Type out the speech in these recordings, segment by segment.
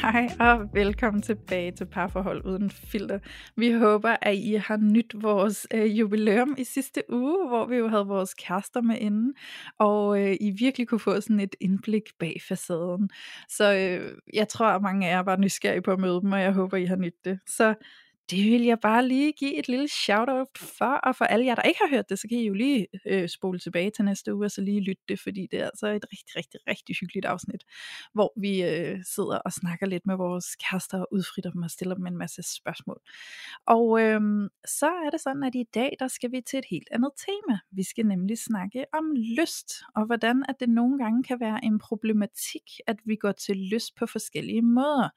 Hej og velkommen tilbage til Parforhold Uden Filter. Vi håber, at I har nyt vores øh, jubilæum i sidste uge, hvor vi jo havde vores kærester med inden, og øh, I virkelig kunne få sådan et indblik bag facaden. Så øh, jeg tror, at mange af jer var nysgerrige på at møde dem, og jeg håber, I har nyt det. Så det vil jeg bare lige give et lille shout-out for, og for alle jer, der ikke har hørt det, så kan I jo lige øh, spole tilbage til næste uge, og så lige lytte det, fordi det er altså et rigtig, rigtig, rigtig hyggeligt afsnit, hvor vi øh, sidder og snakker lidt med vores kærester, og udfritter dem og stiller dem en masse spørgsmål. Og øh, så er det sådan, at i dag, der skal vi til et helt andet tema. Vi skal nemlig snakke om lyst, og hvordan at det nogle gange kan være en problematik, at vi går til lyst på forskellige måder.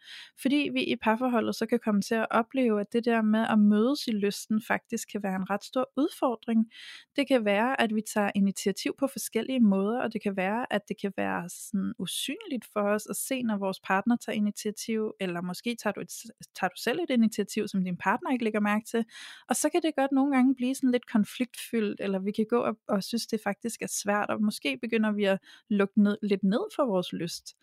Fordi vi i parforholdet så kan komme til at opleve, at det det der med at mødes i lysten faktisk kan være en ret stor udfordring. Det kan være, at vi tager initiativ på forskellige måder, og det kan være, at det kan være sådan usynligt for os at se, når vores partner tager initiativ, eller måske tager du, et, tager du selv et initiativ, som din partner ikke lægger mærke til, og så kan det godt nogle gange blive sådan lidt konfliktfyldt, eller vi kan gå og, og synes, det faktisk er svært, og måske begynder vi at lukke ned, lidt ned for vores lyst.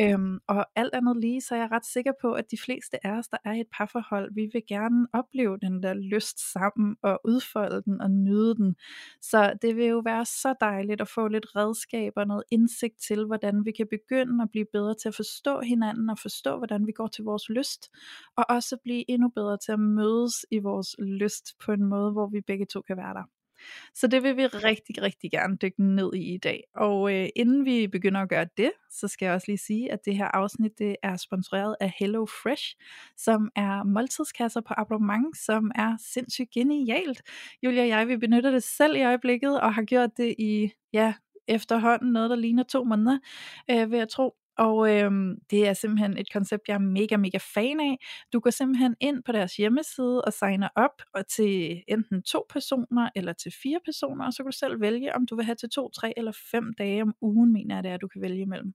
Øhm, og alt andet lige, så er jeg ret sikker på, at de fleste af os, der er i et parforhold, vi vil gerne opleve den der lyst sammen og udfolde den og nyde den. Så det vil jo være så dejligt at få lidt redskaber, noget indsigt til, hvordan vi kan begynde at blive bedre til at forstå hinanden og forstå, hvordan vi går til vores lyst, og også blive endnu bedre til at mødes i vores lyst på en måde, hvor vi begge to kan være der. Så det vil vi rigtig, rigtig gerne dykke ned i i dag. Og øh, inden vi begynder at gøre det, så skal jeg også lige sige, at det her afsnit det er sponsoreret af Hello Fresh, som er måltidskasser på abonnement, som er sindssygt genialt. Julia og jeg, vi benytter det selv i øjeblikket, og har gjort det i, ja, efterhånden noget, der ligner to måneder, øh, vil jeg tro. Og øhm, det er simpelthen et koncept, jeg er mega, mega fan af. Du går simpelthen ind på deres hjemmeside og signer op og til enten to personer eller til fire personer, og så kan du selv vælge, om du vil have til to, tre eller fem dage om ugen, mener jeg det er, du kan vælge imellem.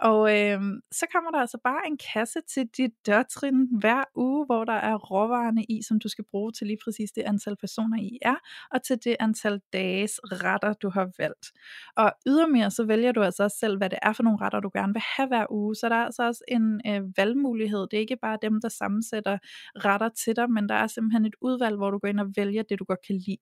Og øhm, så kommer der altså bare en kasse til dit dørtrin hver uge, hvor der er råvarerne i, som du skal bruge til lige præcis det antal personer I er, og til det antal dages retter, du har valgt. Og ydermere så vælger du altså også selv, hvad det er for nogle retter, du gerne vil have hver uge, så der er altså også en øh, valgmulighed. Det er ikke bare dem, der sammensætter retter til dig, men der er simpelthen et udvalg, hvor du går ind og vælger det, du godt kan lide.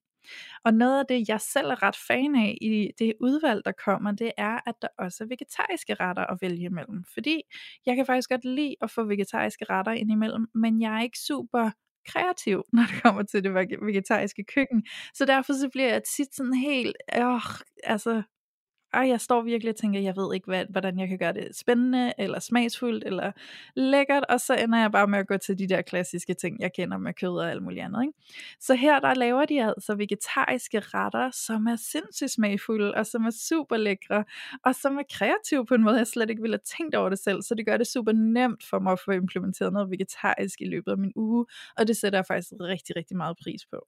Og noget af det, jeg selv er ret fan af i det udvalg, der kommer, det er, at der også er vegetariske retter at vælge imellem. Fordi jeg kan faktisk godt lide at få vegetariske retter ind imellem, men jeg er ikke super kreativ, når det kommer til det vegetariske køkken. Så derfor så bliver jeg tit sådan helt, åh, altså ej, jeg står virkelig og tænker, jeg ved ikke, hvad, hvordan jeg kan gøre det spændende, eller smagsfuldt, eller lækkert, og så ender jeg bare med at gå til de der klassiske ting, jeg kender med kød og alt muligt andet. Ikke? Så her der laver de altså vegetariske retter, som er sindssygt smagfulde, og som er super lækre, og som er kreative på en måde, jeg slet ikke ville have tænkt over det selv, så det gør det super nemt for mig at få implementeret noget vegetarisk i løbet af min uge, og det sætter jeg faktisk rigtig, rigtig meget pris på.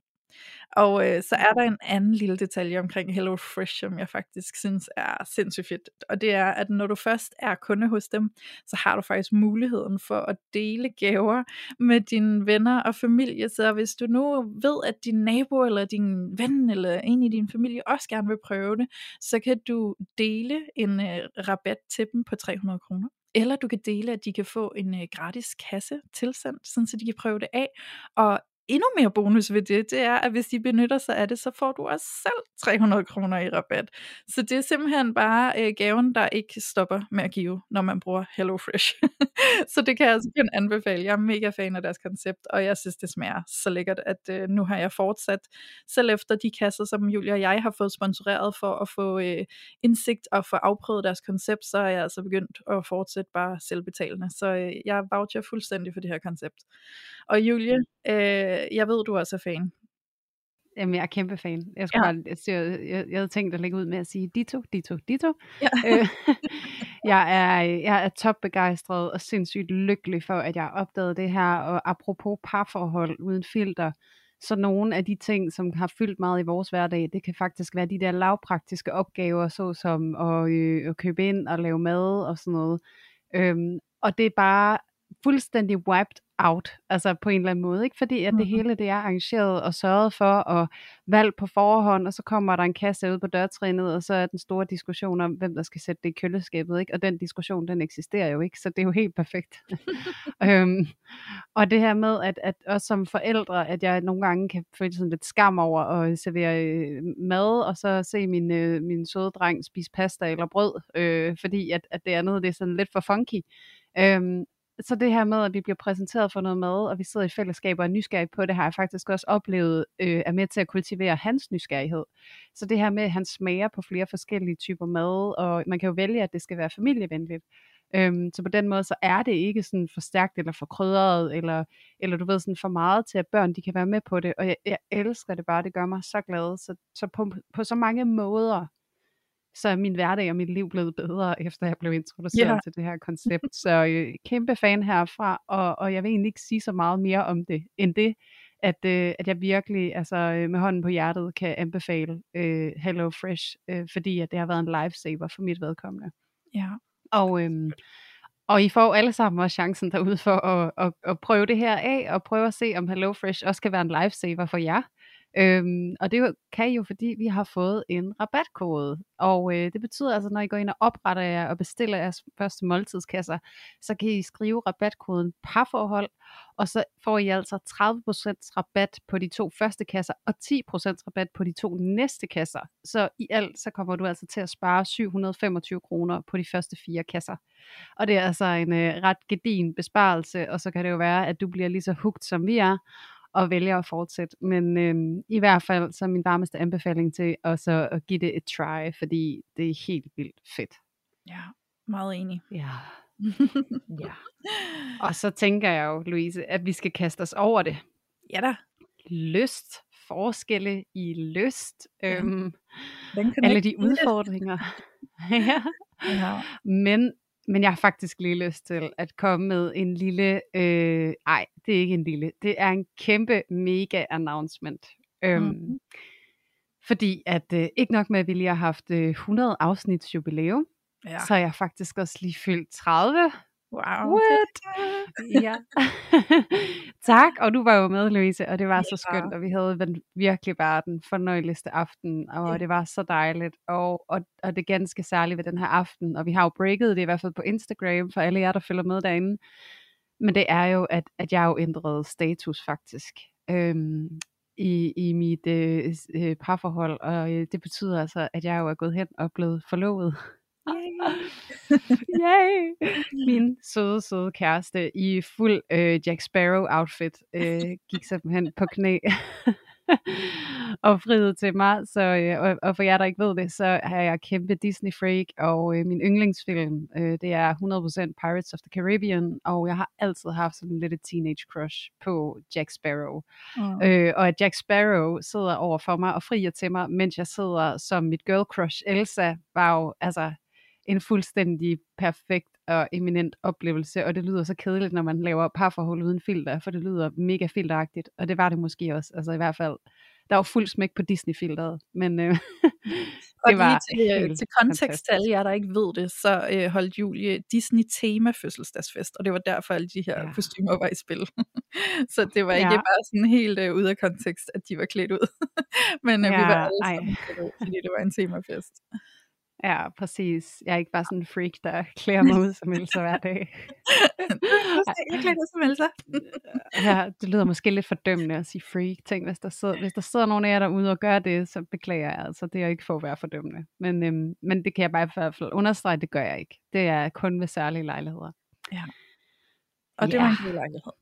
Og øh, så er der en anden lille detalje omkring Hello Fresh, som jeg faktisk synes er sindssygt fedt. Og det er, at når du først er kunde hos dem, så har du faktisk muligheden for at dele gaver med dine venner og familie. Så hvis du nu ved, at din nabo eller din ven eller en i din familie også gerne vil prøve det, så kan du dele en øh, rabat til dem på 300 kroner. Eller du kan dele, at de kan få en øh, gratis kasse tilsendt, sådan så de kan prøve det af. Og endnu mere bonus ved det, det er, at hvis de benytter sig af det, så får du også selv 300 kroner i rabat. Så det er simpelthen bare øh, gaven, der ikke stopper med at give, når man bruger HelloFresh. så det kan jeg altså kun anbefale. Jeg er mega fan af deres koncept, og jeg synes, det smager så lækkert, at øh, nu har jeg fortsat, selv efter de kasser, som Julia og jeg har fået sponsoreret for at få øh, indsigt og få afprøvet deres koncept, så er jeg altså begyndt at fortsætte bare selvbetalende. Så øh, jeg voucher fuldstændig for det her koncept. Og Julie, øh, øh, jeg ved, du også er fan. Jamen, jeg er kæmpe fan. Jeg, skulle ja. bare, jeg, jeg, jeg havde tænkt at lægge ud med at sige dito, dito, dito. Ja. Øh, jeg, er, jeg er topbegejstret og sindssygt lykkelig for, at jeg har opdaget det her. Og apropos parforhold uden filter, Så nogle af de ting, som har fyldt meget i vores hverdag, det kan faktisk være de der lavpraktiske opgaver, såsom at, øh, at købe ind og lave mad og sådan noget. Øhm, og det er bare fuldstændig wiped out, altså på en eller anden måde, ikke? Fordi at det Mhm. hele det er arrangeret og sørget for og valgt på forhånd, og så kommer der en kasse ud på dørtrinnet, og så er den store diskussion om, hvem der skal sætte det i køleskabet, ikke? Og den diskussion, den eksisterer jo ikke, så det er jo helt perfekt. øhm, og det her med, at, at også som forældre, at jeg nogle gange kan føle sådan lidt skam over at servere øh, mad, og så se min, øh, min søde dreng spise pasta eller brød, øh, fordi at, at det andet det er sådan lidt for funky. Øhm, så det her med, at vi bliver præsenteret for noget mad, og vi sidder i fællesskab og er nysgerrige på det, har jeg faktisk også oplevet, øh, er med til at kultivere hans nysgerrighed. Så det her med, at han smager på flere forskellige typer mad, og man kan jo vælge, at det skal være familievenligt. Øhm, så på den måde, så er det ikke sådan for stærkt eller for krydret, eller, eller du ved, sådan for meget til, at børn de kan være med på det. Og jeg, jeg elsker det bare, det gør mig så glad. Så, så på, på så mange måder, så er min hverdag og mit liv blevet bedre, efter jeg blev introduceret Ja. til det her koncept. Så øh, kæmpe fan herfra, og, og jeg vil egentlig ikke sige så meget mere om det, end det, at, øh, at jeg virkelig altså, øh, med hånden på hjertet kan anbefale øh, Hello Fresh, øh, fordi at det har været en lifesaver for mit vedkommende. Ja. Og, øhm, og I får alle sammen også chancen derude for at, at, at prøve det her af, og prøve at se, om HelloFresh også kan være en lifesaver for jer. Øhm, og det kan I jo, fordi vi har fået en rabatkode. Og øh, det betyder altså, når I går ind og opretter jer og bestiller jeres første måltidskasser, så kan I skrive rabatkoden parforhold, og så får I altså 30% rabat på de to første kasser, og 10% rabat på de to næste kasser. Så i alt, så kommer du altså til at spare 725 kroner på de første fire kasser. Og det er altså en øh, ret gedin besparelse, og så kan det jo være, at du bliver lige så hugt som vi er, og vælger at fortsætte. Men øh, i hvert fald, så min varmeste anbefaling til at, så at give det et try, fordi det er helt vildt fedt. ja, meget enig. Ja. ja. Og så tænker jeg jo, Louise, at vi skal kaste os over det. ja da, Lyst, forskelle i lyst, Ja. øhm, alle de udfordringer. ja. Ja. Men, men jeg har faktisk lige lyst til at komme med en lille, øh, ej, det er ikke en lille, det er en kæmpe mega announcement. Øhm, Mhm. Fordi at øh, ikke nok med, at vi lige har haft øh, 100 afsnits jubilæum, ja. så er jeg faktisk også lige fyldt 30. Wow. What? ja. tak, og du var jo med, Louise, og det var Ja. så skønt, og vi havde virkelig bare den fornøjeligste aften, og Ja. det var så dejligt, og, og, og det ganske særlige ved den her aften, og vi har jo breaket det i hvert fald på Instagram, for alle jer, der følger med derinde, men det er jo, at, at jeg jo ændrede status faktisk. Øhm, i, i mit øh, øh, parforhold, og øh, det betyder altså, at jeg jo er gået hen og blevet forlovet. Yay! Min søde, søde kæreste i fuld øh, Jack Sparrow outfit øh, gik simpelthen på knæ og friede til mig. Så, øh, og, og for jer, der ikke ved det, så er jeg kæmpe Disney freak, og øh, min yndlingsfilm, øh, det er 100% Pirates of the Caribbean, og jeg har altid haft sådan lidt et teenage crush på Jack Sparrow. Mm. Øh, og at Jack Sparrow sidder over for mig og frier til mig, mens jeg sidder som mit girl crush Elsa, var jo altså en fuldstændig perfekt og eminent oplevelse, og det lyder så kedeligt, når man laver parforhold uden filter, for det lyder mega filteragtigt, og det var det måske også, altså i hvert fald, der var fuld smæk på Disney-filteret, men øh, Og det var lige til, øh, til kontekst til alle jer, der ikke ved det, så øh, holdt Julie Disney tema fødselsdagsfest, og det var derfor alle de her Ja. kostymer var i spil. så det var ikke Ja. bare sådan helt øh, ude af kontekst, at de var klædt ud. Men øh, vi Ja, var alle sammen klædt ud, fordi det var en temafest. Ja, præcis. Jeg er ikke bare sådan en freak, der klæder mig ud som Elsa hver dag. jeg klædte ud som Elsa. Ja, det lyder måske lidt fordømmende at sige freak. Tænk, hvis der, sidder, hvis der sidder nogen af jer derude og gør det, så beklager jeg. Altså, det er ikke for at være fordømmende. Men, øhm, men det kan jeg bare i hvert fald understrege, det gør jeg ikke. Det er kun ved særlige lejligheder. Og det Ja. var en god lejlighed.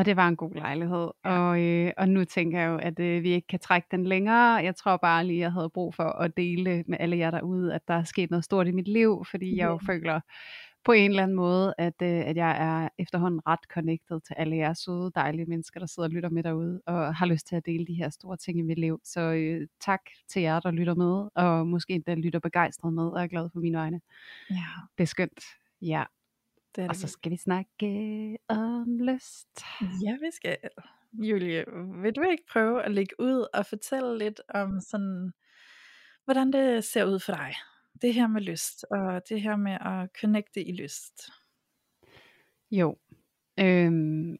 Og det var en god lejlighed. Og, øh, og nu tænker jeg jo, at øh, vi ikke kan trække den længere. Jeg tror bare lige, jeg havde brug for at dele med alle jer derude, at der er sket noget stort i mit liv, fordi jeg jo føler på en eller anden måde, at, øh, at jeg er efterhånden ret connected til alle jer søde, dejlige mennesker, der sidder og lytter med derude, og har lyst til at dele de her store ting i mit liv. Så øh, tak til jer, der lytter med, og måske endda lytter begejstret med, og er glad for mine vegne. Ja, Det er skønt. Ja, det er og det. så skal vi snakke om lyst. Ja, vi skal. Julie, vil du ikke prøve at lægge ud og fortælle lidt om sådan, hvordan det ser ud for dig? Det her med lyst, og det her med at connecte i lyst. Jo, øhm,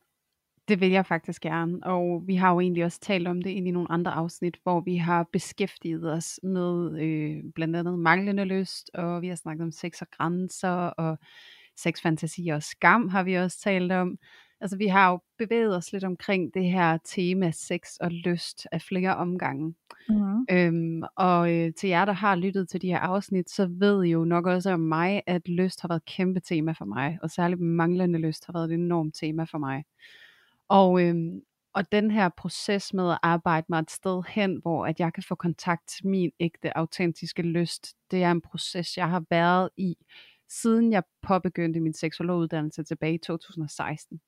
det vil jeg faktisk gerne, og vi har jo egentlig også talt om det i nogle andre afsnit, hvor vi har beskæftiget os med øh, blandt andet manglende lyst, og vi har snakket om sex og grænser, og sexfantasi og skam har vi også talt om. Altså vi har jo bevæget os lidt omkring det her tema sex og lyst af flere omgange. Mm. Øhm, og øh, til jer, der har lyttet til de her afsnit, så ved I jo nok også om mig, at lyst har været et kæmpe tema for mig, og særligt manglende lyst har været et enormt tema for mig. Og, øhm, og den her proces med at arbejde mig et sted hen, hvor at jeg kan få kontakt til min ægte, autentiske lyst, det er en proces, jeg har været i, siden jeg påbegyndte min seksologuddannelse tilbage i 2016.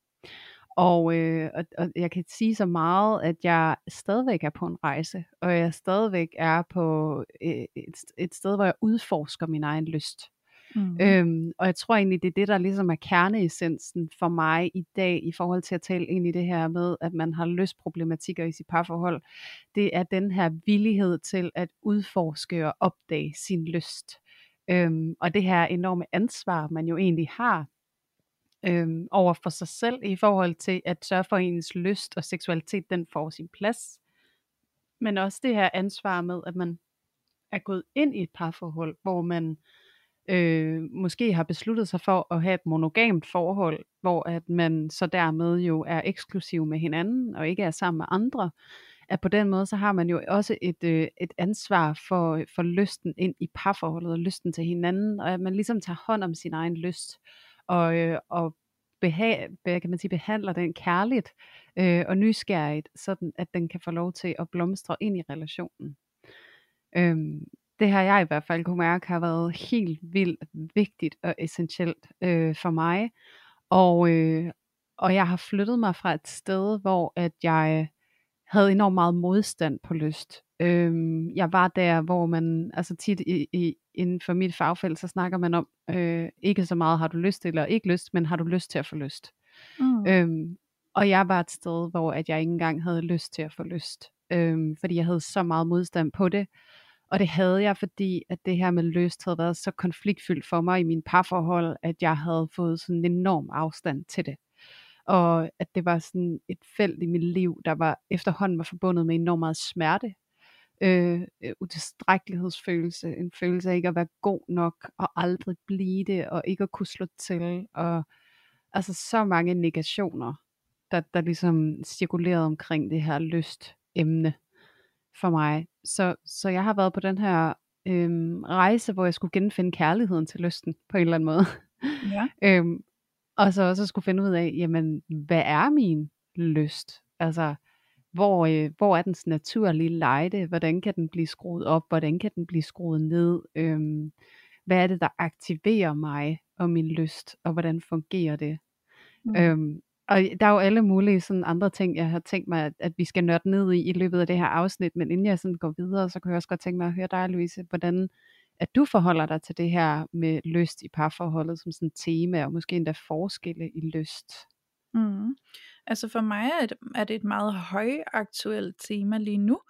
Og, øh, og, og jeg kan sige så meget, at jeg stadigvæk er på en rejse, og jeg stadigvæk er på et, et, et sted, hvor jeg udforsker min egen lyst. Mm. Øhm, og jeg tror egentlig, det er det, der ligesom er kerneessensen for mig i dag, i forhold til at tale ind i det her med, at man har lystproblematikker i sit parforhold. Det er den her villighed til at udforske og opdage sin lyst. Øhm, og det her enorme ansvar, man jo egentlig har øhm, over for sig selv, i forhold til at sørge for, ens lyst og seksualitet, den får sin plads. Men også det her ansvar med, at man er gået ind i et parforhold, hvor man øh, måske har besluttet sig for at have et monogamt forhold, hvor at man så dermed jo er eksklusiv med hinanden, og ikke er sammen med andre, at på den måde, så har man jo også et, øh, et ansvar for, øh, for lysten ind i parforholdet, og lysten til hinanden, og at man ligesom tager hånd om sin egen lyst, og, øh, og behag, kan man sige, behandler den kærligt øh, og nysgerrigt, sådan at den kan få lov til at blomstre ind i relationen. Øhm, det har jeg i hvert fald kunne mærke har været helt vildt vigtigt og essentielt øh, for mig. Og, øh, og jeg har flyttet mig fra et sted, hvor at jeg havde enormt meget modstand på lyst. Øhm, jeg var der, hvor man, altså tit i, i, inden for mit fagfelt, så snakker man om, øh, ikke så meget har du lyst eller ikke lyst, men har du lyst til at få lyst. Mm. Øhm, og jeg var et sted, hvor at jeg ikke engang havde lyst til at få lyst. Øhm, fordi jeg havde så meget modstand på det. Og det havde jeg, fordi at det her med lyst havde været så konfliktfyldt for mig i min parforhold, at jeg havde fået sådan en enorm afstand til det. Og at det var sådan et felt i mit liv, der var efterhånden var forbundet med enormt meget smerte. Øh, øh, utilstrækkelighedsfølelse, en følelse af ikke at være god nok, og aldrig blive det, og ikke at kunne slå til, og altså så mange negationer, der, der ligesom cirkulerede omkring det her lyst emne for mig. Så, så jeg har været på den her øhm, rejse, hvor jeg skulle genfinde kærligheden til lysten på en eller anden måde. Ja. øhm, og så også skulle finde ud af, jamen, hvad er min lyst? Altså, hvor, øh, hvor er dens naturlige lejde? Hvordan kan den blive skruet op? Hvordan kan den blive skruet ned? Øhm, hvad er det, der aktiverer mig og min lyst? Og hvordan fungerer det? Mm. Øhm, og der er jo alle mulige sådan andre ting, jeg har tænkt mig, at, at vi skal nørde ned i i løbet af det her afsnit. Men inden jeg sådan går videre, så kan jeg også godt tænke mig at høre dig, Louise, hvordan at du forholder dig til det her med lyst i parforholdet som sådan et tema, og måske endda forskelle i lyst. Mm. Altså for mig er det, er det et meget højaktuelt tema lige nu,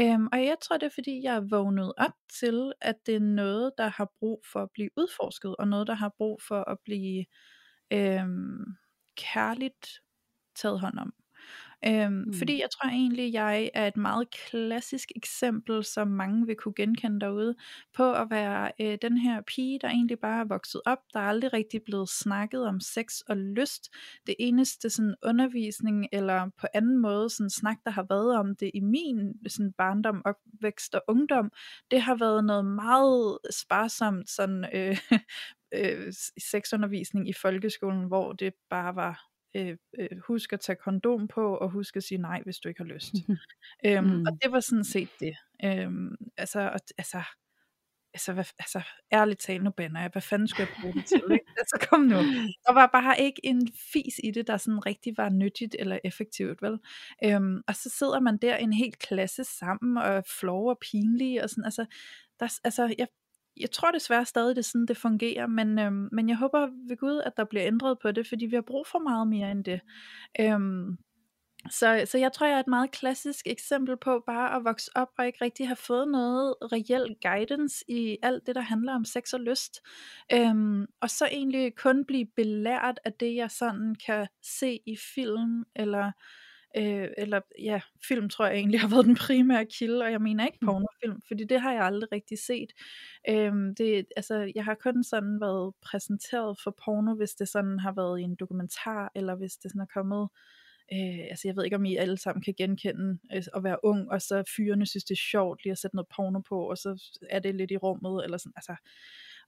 øhm, og jeg tror det er fordi jeg er vågnet op til, at det er noget der har brug for at blive udforsket, og noget der har brug for at blive øhm, kærligt taget hånd om. Øhm, mm. Fordi jeg tror egentlig, jeg er et meget klassisk eksempel, som mange vil kunne genkende derude, på at være øh, den her pige, der egentlig bare er vokset op, der er aldrig rigtig blevet snakket om sex og lyst. Det eneste sådan undervisning, eller på anden måde sådan snak, der har været om det i min sådan barndom, opvækst og ungdom, det har været noget meget sparsomt sådan øh, øh, sexundervisning i folkeskolen, hvor det bare var øh, øh, husk at tage kondom på, og husk at sige nej, hvis du ikke har lyst. øhm, mm. Og det var sådan set det. Øhm, altså, og, altså, altså, hvad, altså, ærligt talt, nu bander jeg, hvad fanden skulle jeg bruge det til? Ikke? Altså, kom nu. Der var bare ikke en fis i det, der sådan rigtig var nyttigt eller effektivt, vel? Øhm, og så sidder man der en hel klasse sammen, og flove og pinlige, og sådan, altså, der, altså, jeg, jeg tror desværre stadig, det er sådan, det fungerer, men, øhm, men jeg håber ved Gud, at der bliver ændret på det, fordi vi har brug for meget mere end det. Øhm, Så, så jeg tror, jeg er et meget klassisk eksempel på bare at vokse op og ikke rigtig have fået noget reel guidance i alt det, der handler om sex og lyst. Øhm, og så egentlig kun blive belært af det, jeg sådan kan se i film, eller, øh, eller ja, film tror jeg egentlig har været den primære kilde, og jeg mener ikke pornofilm, fordi det har jeg aldrig rigtig set. Øhm, det, altså, jeg har kun sådan været præsenteret for porno, hvis det sådan har været i en dokumentar, eller hvis det sådan er kommet Øh, altså jeg ved ikke om I alle sammen kan genkende øh, at være ung, og så fyrene synes det er sjovt lige at sætte noget porno på, og så er det lidt i rummet, eller sådan, altså,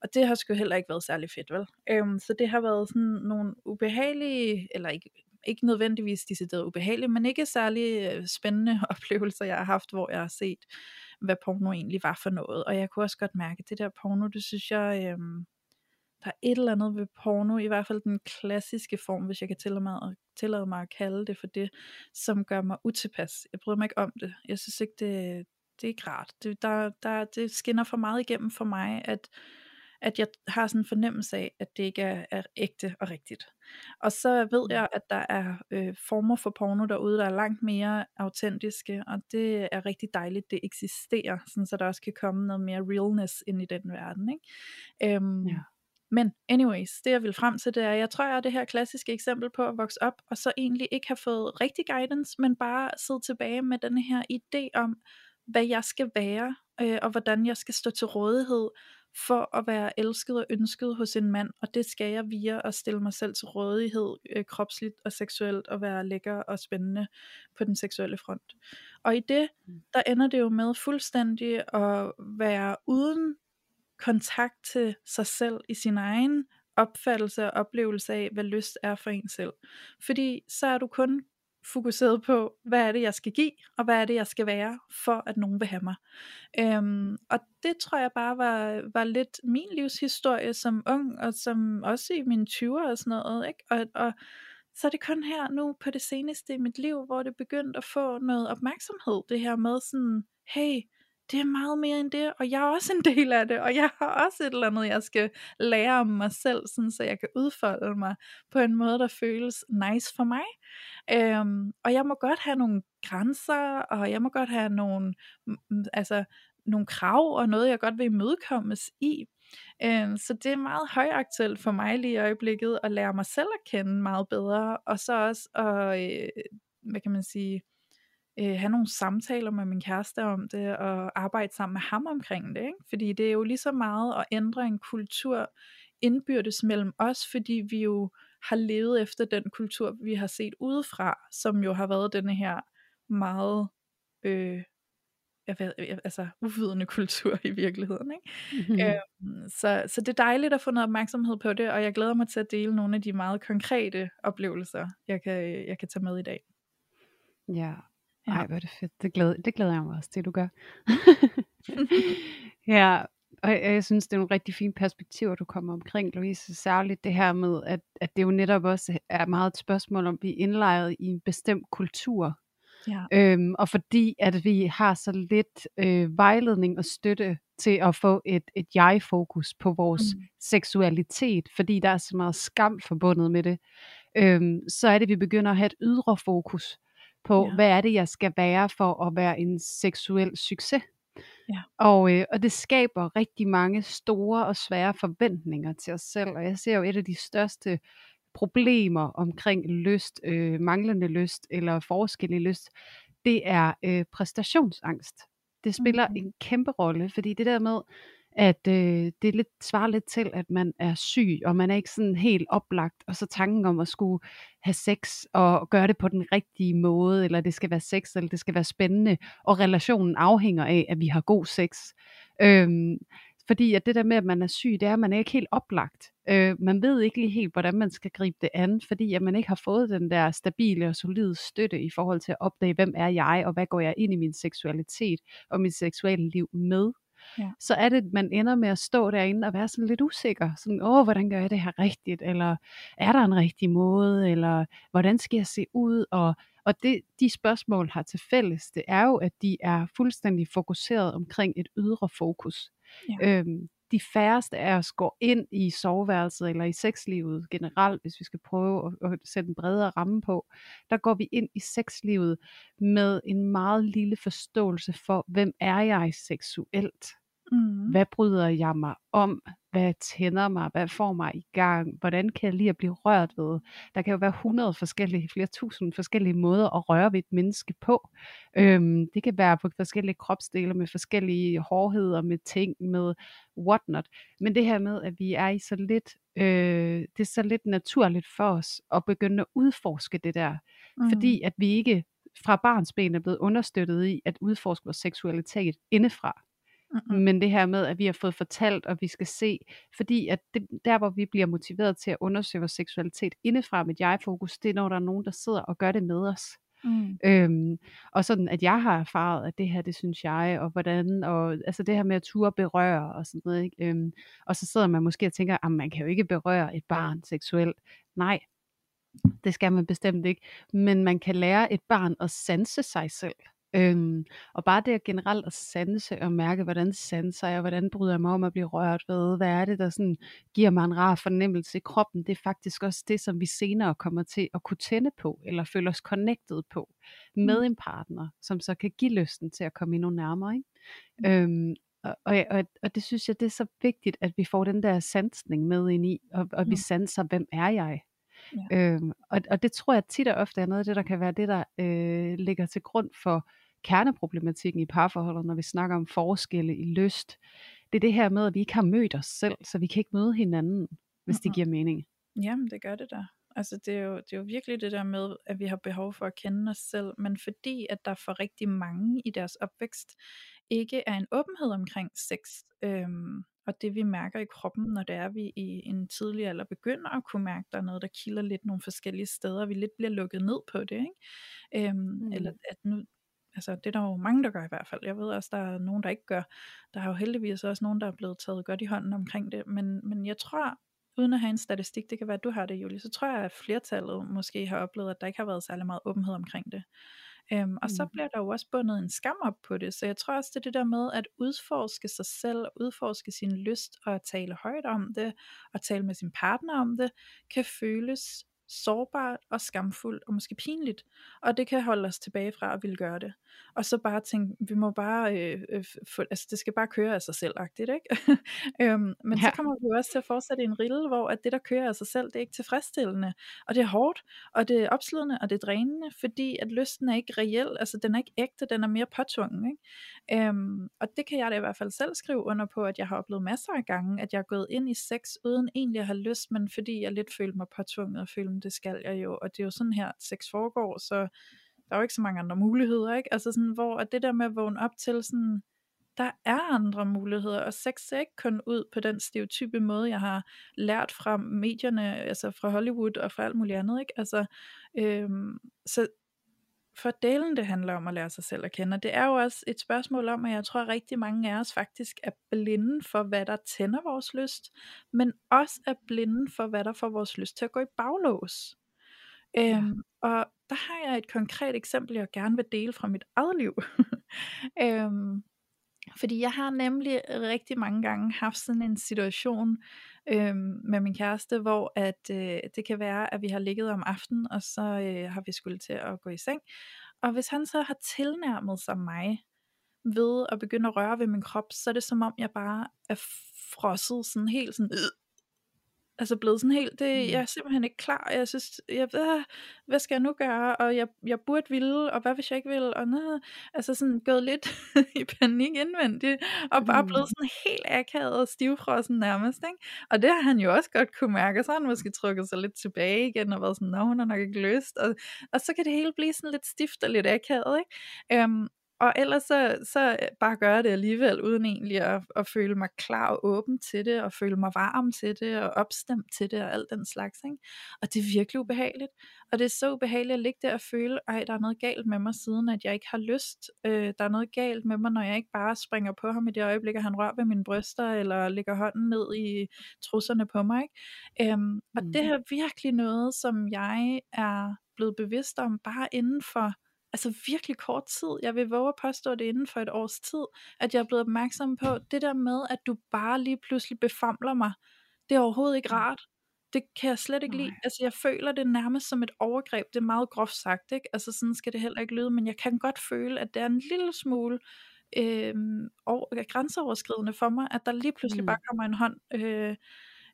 og det har sgu heller ikke været særlig fedt, vel? Øhm, så det har været sådan nogle ubehagelige, eller ikke, ikke nødvendigvis decideret ubehagelige, men ikke særlig øh, spændende oplevelser, jeg har haft, hvor jeg har set, hvad porno egentlig var for noget. Og jeg kunne også godt mærke, at det der porno, det synes jeg, øhm, der er et eller andet ved porno, i hvert fald den klassiske form, hvis jeg kan tillade mig, at, tillade mig at kalde det for det, som gør mig utilpas. Jeg bryder mig ikke om det. Jeg synes ikke, det, det er ikke rart. Det, der, der, det skinner for meget igennem for mig, at, at jeg har sådan en fornemmelse af, at det ikke er, er ægte og rigtigt. Og så ved mm. jeg, at der er øh, former for porno derude, der er langt mere autentiske, og det er rigtig dejligt, det eksisterer, sådan så der også kan komme noget mere realness ind i den verden. Ikke? Øhm, ja. Men anyways, det jeg vil frem til, det er, jeg tror, jeg er det her klassiske eksempel på at vokse op, og så egentlig ikke have fået rigtig guidance, men bare sidde tilbage med den her idé om, hvad jeg skal være, øh, og hvordan jeg skal stå til rådighed for at være elsket og ønsket hos en mand, og det skal jeg via at stille mig selv til rådighed øh, kropsligt og seksuelt, og være lækker og spændende på den seksuelle front. Og i det, mm. der ender det jo med fuldstændig at være uden kontakt til sig selv i sin egen opfattelse og oplevelse af, hvad lyst er for en selv. Fordi så er du kun fokuseret på, hvad er det, jeg skal give, og hvad er det, jeg skal være, for at nogen vil have mig. Øhm, og det tror jeg bare var, var lidt min livshistorie som ung, og som også i mine 20'er og sådan noget. Ikke? Og, og så er det kun her nu på det seneste i mit liv, hvor det begyndte at få noget opmærksomhed, det her med sådan, hey, det er meget mere end det, og jeg er også en del af det, og jeg har også et eller andet, jeg skal lære om mig selv, sådan, så jeg kan udfolde mig på en måde, der føles nice for mig. Øhm, og jeg må godt have nogle grænser, og jeg må godt have nogle, altså, nogle krav, og noget, jeg godt vil imødekommes i. Øhm, så det er meget højaktuelt for mig lige i øjeblikket, at lære mig selv at kende meget bedre, og så også at, øh, hvad kan man sige, øh, have nogle samtaler med min kæreste om det, og arbejde sammen med ham omkring det. Ikke? Fordi det er jo lige så meget at ændre en kultur indbyrdes mellem os, fordi vi jo har levet efter den kultur, vi har set udefra, som jo har været denne her meget øh, jeg ved, altså uvidende kultur i virkeligheden. Ikke? Mm-hmm. Øhm, så, så det er dejligt at få noget opmærksomhed på det, og jeg glæder mig til at dele nogle af de meget konkrete oplevelser, jeg kan, jeg kan tage med i dag. Ja, Ja. Ej, hvor er det fedt. Det glæder, det glæder jeg mig også til, du gør. ja, og jeg, jeg synes, det er nogle rigtig fine perspektiver, du kommer omkring, Louise. Særligt det her med, at, at det jo netop også er meget et spørgsmål om, at vi er indlejret i en bestemt kultur. Ja. Øhm, og fordi at vi har så lidt øh, vejledning og støtte til at få et, et jeg-fokus på vores mm. seksualitet, fordi der er så meget skam forbundet med det, øhm, så er det, at vi begynder at have et ydre fokus på, ja. hvad er det, jeg skal være for at være en seksuel succes. Ja. Og, øh, og det skaber rigtig mange store og svære forventninger til os selv, og jeg ser jo et af de største problemer omkring lyst, øh, manglende lyst eller forskel i lyst, det er øh, præstationsangst. Det spiller mm. en kæmpe rolle, fordi det der med, at øh, det lidt, svarer lidt til, at man er syg, og man er ikke sådan helt oplagt, og så tanken om at skulle have sex, og gøre det på den rigtige måde, eller det skal være sex, eller det skal være spændende, og relationen afhænger af, at vi har god sex. Øhm, fordi at det der med, at man er syg, det er, at man er ikke helt oplagt. Øh, man ved ikke lige helt, hvordan man skal gribe det an, fordi at man ikke har fået den der stabile og solide støtte i forhold til at opdage, hvem er jeg, og hvad går jeg ind i min seksualitet og mit seksuelle liv med ja. så er det, man ender med at stå derinde og være sådan lidt usikker. Sådan, åh, hvordan gør jeg det her rigtigt? Eller er der en rigtig måde? Eller hvordan skal jeg se ud? Og, og det, de spørgsmål har til fælles, det er jo, at de er fuldstændig fokuseret omkring et ydre fokus. Ja. Øhm, de færreste af os går ind i soveværelset eller i sexlivet generelt, hvis vi skal prøve at, at sætte en bredere ramme på, der går vi ind i sexlivet med en meget lille forståelse for, hvem er jeg seksuelt? Mm. Hvad bryder jeg mig om? Hvad tænder mig? Hvad får mig i gang? Hvordan kan jeg lide at blive rørt ved? Der kan jo være 100 forskellige, flere tusind forskellige måder at røre ved et menneske på. Øhm, det kan være på forskellige kropsdele, med forskellige hårdheder, med ting, med whatnot. Men det her med, at vi er i så lidt, øh, det er så lidt naturligt for os at begynde at udforske det der. Mm. Fordi at vi ikke fra barns ben er blevet understøttet i at udforske vores seksualitet indefra. Mm-mm. Men det her med, at vi har fået fortalt, og vi skal se, fordi at det, der, hvor vi bliver motiveret til at undersøge vores seksualitet indefra med jeg-fokus, det er, når der er nogen, der sidder og gør det med os. Mm. Øhm, og sådan, at jeg har erfaret, at det her, det synes jeg, og hvordan, og altså det her med at ture berøre, og sådan noget, ikke? Øhm, og så sidder man måske og tænker, at man kan jo ikke berøre et barn seksuelt. Nej, det skal man bestemt ikke. Men man kan lære et barn at sanse sig selv. Øhm, og bare det at generelt at sanse og mærke, hvordan sanser jeg, hvordan bryder jeg mig om at blive rørt ved, hvad er det, der sådan giver mig en rar fornemmelse i kroppen, det er faktisk også det, som vi senere kommer til at kunne tænde på, eller føle os connected på, med Mm. en partner, som så kan give lysten til at komme endnu nærmere. Ikke? Mm. Øhm, og, og, og, og det synes jeg, det er så vigtigt, at vi får den der sansning med ind i, og, og vi Mm. sanser, hvem er jeg? Ja. Øhm, og, og det tror jeg tit og ofte er noget af det, der kan være det, der øh, ligger til grund for kerneproblematikken i parforholdet, når vi snakker om forskelle i lyst. Det er det her med, at vi ikke har mødt os selv, så vi kan ikke møde hinanden, hvis det giver mening. Jamen, det gør det da. Altså, det er, jo, det er jo virkelig det der med, at vi har behov for at kende os selv, men fordi at der for rigtig mange i deres opvækst ikke er en åbenhed omkring sex, øhm, og det vi mærker i kroppen, når det er, vi i en tidlig alder begynder at kunne mærke, at der er noget, der kilder lidt nogle forskellige steder, og vi lidt bliver lukket ned på det, ikke? Øhm, Mm. Eller at nu, altså det er der jo mange, der gør i hvert fald. Jeg ved også, der er nogen, der ikke gør. Der er jo heldigvis også nogen, der er blevet taget godt i hånden omkring det, men, men jeg tror, uden at have en statistik, det kan være, at du har det, Julie, så tror jeg, at flertallet måske har oplevet, at der ikke har været særlig meget åbenhed omkring det. Øhm, og så Mm. bliver der jo også bundet en skam op på det, så jeg tror også, det er det der med at udforske sig selv, udforske sin lyst, og at tale højt om det, og tale med sin partner om det, kan føles sårbart og skamfuldt og måske pinligt, og det kan holde os tilbage fra at ville gøre det. Og så bare tænke, vi må bare, øh, øh, få, altså det skal bare køre af sig selv, agtigt, ikke? øhm, men ja. Så kommer vi også til at fortsætte en rille, hvor at det, der kører af sig selv, det er ikke tilfredsstillende, og det er hårdt, og det er opslidende, og det er drænende, fordi at lysten er ikke reel, altså den er ikke ægte, den er mere påtvungen, ikke? Øhm, og det kan jeg da i hvert fald selv skrive under på, at jeg har oplevet masser af gange, at jeg er gået ind i sex, uden egentlig at have lyst, men fordi jeg lidt følte mig påtvunget, og følte, det skal jeg jo, og det er jo sådan her, at sex foregår, så der er jo ikke så mange andre muligheder, ikke? Altså sådan, hvor at det der med at vågne op til sådan, der er andre muligheder, og sex ser ikke kun ud på den stereotype måde, jeg har lært fra medierne, altså fra Hollywood og fra alt muligt andet, ikke? Altså, øhm, så for delen det handler om at lære sig selv at kende, og det er jo også et spørgsmål om, at jeg tror at rigtig mange af os faktisk er blinde for, hvad der tænder vores lyst, men også er blinde for, hvad der får vores lyst til at gå i baglås. Øhm, og der har jeg et konkret eksempel, jeg gerne vil dele fra mit eget liv. øhm, fordi jeg har nemlig rigtig mange gange haft sådan en situation øh, med min kæreste, hvor at øh, det kan være, at vi har ligget om aftenen, og så øh, har vi skulle til at gå i seng. Og hvis han så har tilnærmet sig mig ved at begynde at røre ved min krop, så er det som om jeg bare er frosset sådan helt sådan, øh, altså blevet sådan helt, det, Mm. jeg er simpelthen ikke klar, jeg synes, jeg, øh, hvad skal jeg nu gøre, og jeg, jeg burde ville, og hvad hvis jeg ikke vil, og noget, altså sådan gået lidt i panik indvendigt, og bare Mm. blevet sådan helt akavet og stivfrossen nærmest, ikke? og det har han jo også godt kunne mærke, og så har han måske trukket sig lidt tilbage igen, og været sådan, nå, hun har nok ikke lyst, og, og så kan det hele blive sådan lidt stift og lidt akavet, ikke? Øhm, og ellers så, så bare gøre det alligevel, uden egentlig at, at føle mig klar og åben til det, og føle mig varm til det, og opstemt til det, og alt den slags. Ikke? Og det er virkelig ubehageligt. Og det er så ubehageligt at ligge der og føle, ej, der er noget galt med mig, siden at jeg ikke har lyst. Øh, der er noget galt med mig, når jeg ikke bare springer på ham i det øjeblik, at han rører ved mine bryster, eller lægger hånden ned i trusserne på mig. Ikke? Øhm, og Mm. det er virkelig noget, som jeg er blevet bevidst om, bare inden for altså virkelig kort tid, jeg vil våge at påstå det inden for et års tid, at jeg er blevet opmærksom på, det der med, at du bare lige pludselig befamler mig, det er overhovedet ikke rart. Det kan jeg slet ikke lide. Nej. Altså jeg føler det nærmest som et overgreb. Det er meget groft sagt, ikke? Altså sådan skal det heller ikke lyde, men jeg kan godt føle, at det er en lille smule øh, og, grænseoverskridende for mig, at der lige pludselig Mm. bare kommer en hånd øh,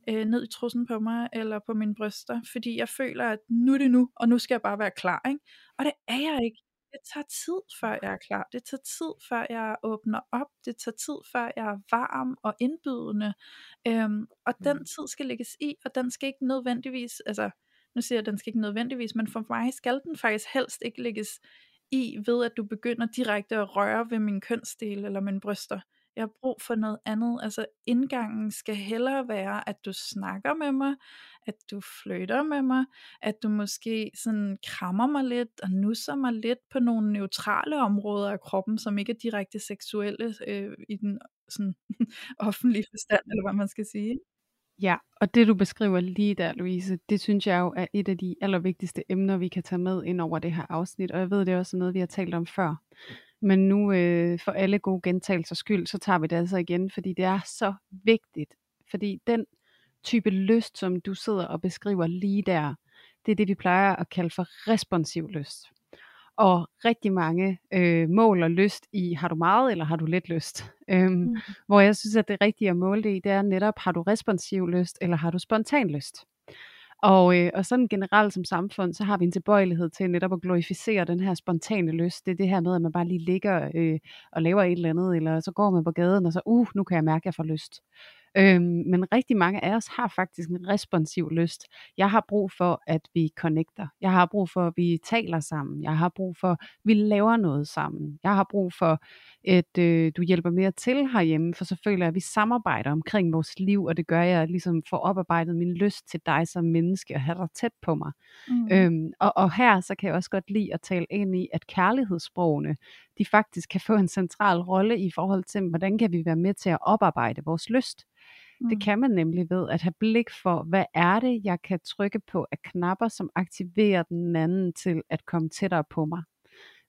øh, ned i trussen på mig, eller på mine bryster, fordi jeg føler, at nu er det nu, og nu skal jeg bare være klar, ikke? Og det er jeg ikke. Det tager tid, før jeg er klar. Det tager tid, før jeg åbner op. Det tager tid, før jeg er varm og indbydende. Øhm, og den Mm. tid skal lægges i, og den skal ikke nødvendigvis, altså nu siger jeg, at den skal ikke nødvendigvis, men for mig skal den faktisk helst ikke lægges i, ved at du begynder direkte at røre ved min kønsdel eller mine bryster. Jeg har brug for noget andet. Altså indgangen skal hellere være, at du snakker med mig, at du flytter med mig, at du måske sådan krammer mig lidt og nusser mig lidt på nogle neutrale områder af kroppen, som ikke er direkte seksuelle øh, i den sådan offentlige forstand, eller hvad man skal sige. Ja, og det du beskriver lige der, Louise, det synes jeg jo er et af de allervigtigste emner, vi kan tage med ind over det her afsnit, og jeg ved, det er også noget, vi har talt om før. Men nu øh, for alle gode gentagelsers skyld, så tager vi det altså igen, fordi det er så vigtigt. Fordi den type lyst, som du sidder og beskriver lige der, det er det, vi plejer at kalde for responsiv lyst. Og rigtig mange øh, måler lyst i, har du meget eller har du lidt lyst? Øhm, Mm. Hvor jeg synes, at det rigtige at måle det i, det er netop, har du responsiv lyst, eller har du spontan lyst? Og, øh, og sådan generelt som samfund, så har vi en tilbøjelighed til netop at glorificere den her spontane lyst. Det er det her med, at man bare lige ligger øh, og laver et eller andet, eller så går man på gaden, og så, uh, nu kan jeg mærke, at jeg får lyst. Øhm, men rigtig mange af os har faktisk en responsiv lyst. Jeg har brug for, at vi connecter. Jeg har brug for, at vi taler sammen. Jeg har brug for, at vi laver noget sammen. Jeg har brug for, at øh, du hjælper mere til herhjemme, for så føler jeg, at vi samarbejder omkring vores liv, og det gør jeg at ligesom får oparbejdet min lyst til dig som menneske og have dig tæt på mig. Mm. Øhm, og, og her så kan jeg også godt lide at tale ind i, at kærlighedssprogene, de faktisk kan få en central rolle i forhold til, hvordan kan vi være med til at oparbejde vores lyst. Mm. Det kan man nemlig ved at have blik for, hvad er det, jeg kan trykke på af knapper, som aktiverer den anden til at komme tættere på mig.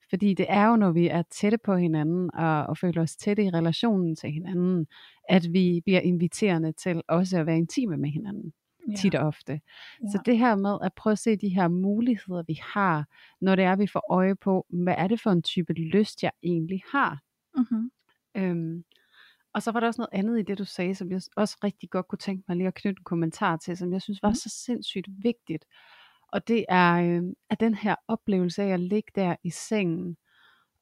Fordi det er jo, når vi er tætte på hinanden og, og føler os tætte i relationen til hinanden, at vi bliver inviterende til også at være intime med hinanden Ja. tit og ofte. Ja. Så det her med at prøve at se de her muligheder, vi har, når det er, vi får øje på, hvad er det for en type lyst, jeg egentlig har. Mm-hmm. Øhm, og så var der også noget andet i det, du sagde, som jeg også rigtig godt kunne tænke mig lige at knytte en kommentar til, som jeg synes var Mhm. så sindssygt vigtigt. Og det er, øh, at den her oplevelse af at ligge der i sengen,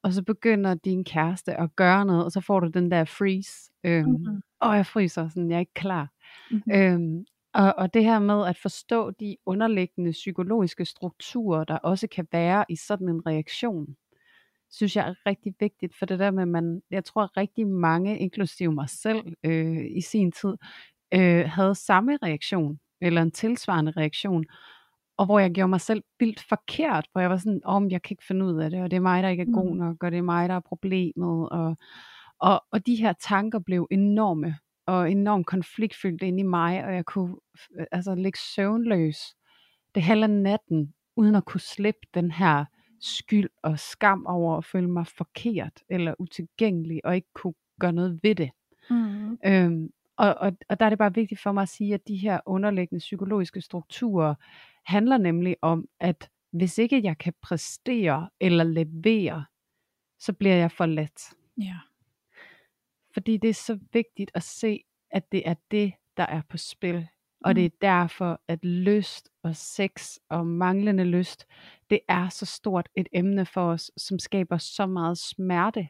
og så begynder din kæreste at gøre noget, og så får du den der freeze. Øhm, Mhm. Og jeg fryser, sådan, jeg er ikke klar. Mm-hmm. Øhm, og, og det her med at forstå de underliggende psykologiske strukturer, der også kan være i sådan en reaktion, synes jeg er rigtig vigtigt, for det der med, at man, jeg tror rigtig mange, inklusive mig selv øh, i sin tid, øh, havde samme reaktion, eller en tilsvarende reaktion, og hvor jeg gjorde mig selv vildt forkert, hvor jeg var sådan, om jeg kan ikke finde ud af det, og det er mig, der ikke er god Mm. nok, og det er mig, der er problemet, og, og, og de her tanker blev enorme, og enormt konfliktfyldte inde i mig, og jeg kunne altså ligge søvnløs det halve natten, uden at kunne slippe den her skyld og skam over at føle mig forkert eller utilgængelig, og ikke kunne gøre noget ved det. Mm. Øhm, og, og, og der er det bare vigtigt for mig at sige, at de her underliggende psykologiske strukturer handler nemlig om, at hvis ikke jeg kan præstere eller levere, så bliver jeg for let. Ja. Fordi det er så vigtigt at se, at det er det, der er på spil. Og det er derfor, at lyst og sex og manglende lyst, det er så stort et emne for os, som skaber så meget smerte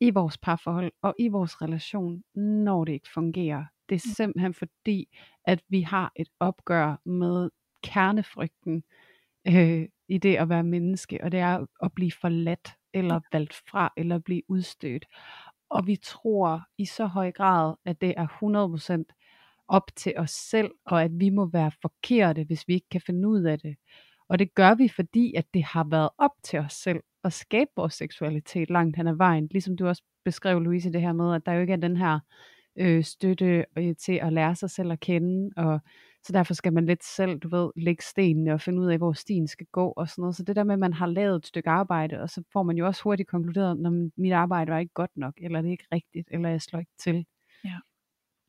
i vores parforhold og i vores relation, når det ikke fungerer. Det er simpelthen fordi, at vi har et opgør med kernefrygten øh, i det at være menneske, og det er at blive forladt, eller valgt fra, eller blive udstødt. Og vi tror i så høj grad, at det er 100% op til os selv, og at vi må være forkerte, hvis vi ikke kan finde ud af det. Og det gør vi, fordi at det har været op til os selv at skabe vores seksualitet langt hen ad vejen. Ligesom du også beskrev, Louise, det her med, at der jo ikke er den her øh, støtte øh, til at lære sig selv at kende, og Så derfor skal man lidt selv, du ved, lægge stenene og finde ud af, hvor stien skal gå og sådan noget. Så det der med, at man har lavet et stykke arbejde, og så får man jo også hurtigt konkluderet, at mit arbejde var ikke godt nok, eller det er ikke rigtigt, eller jeg slår ikke til. Ja.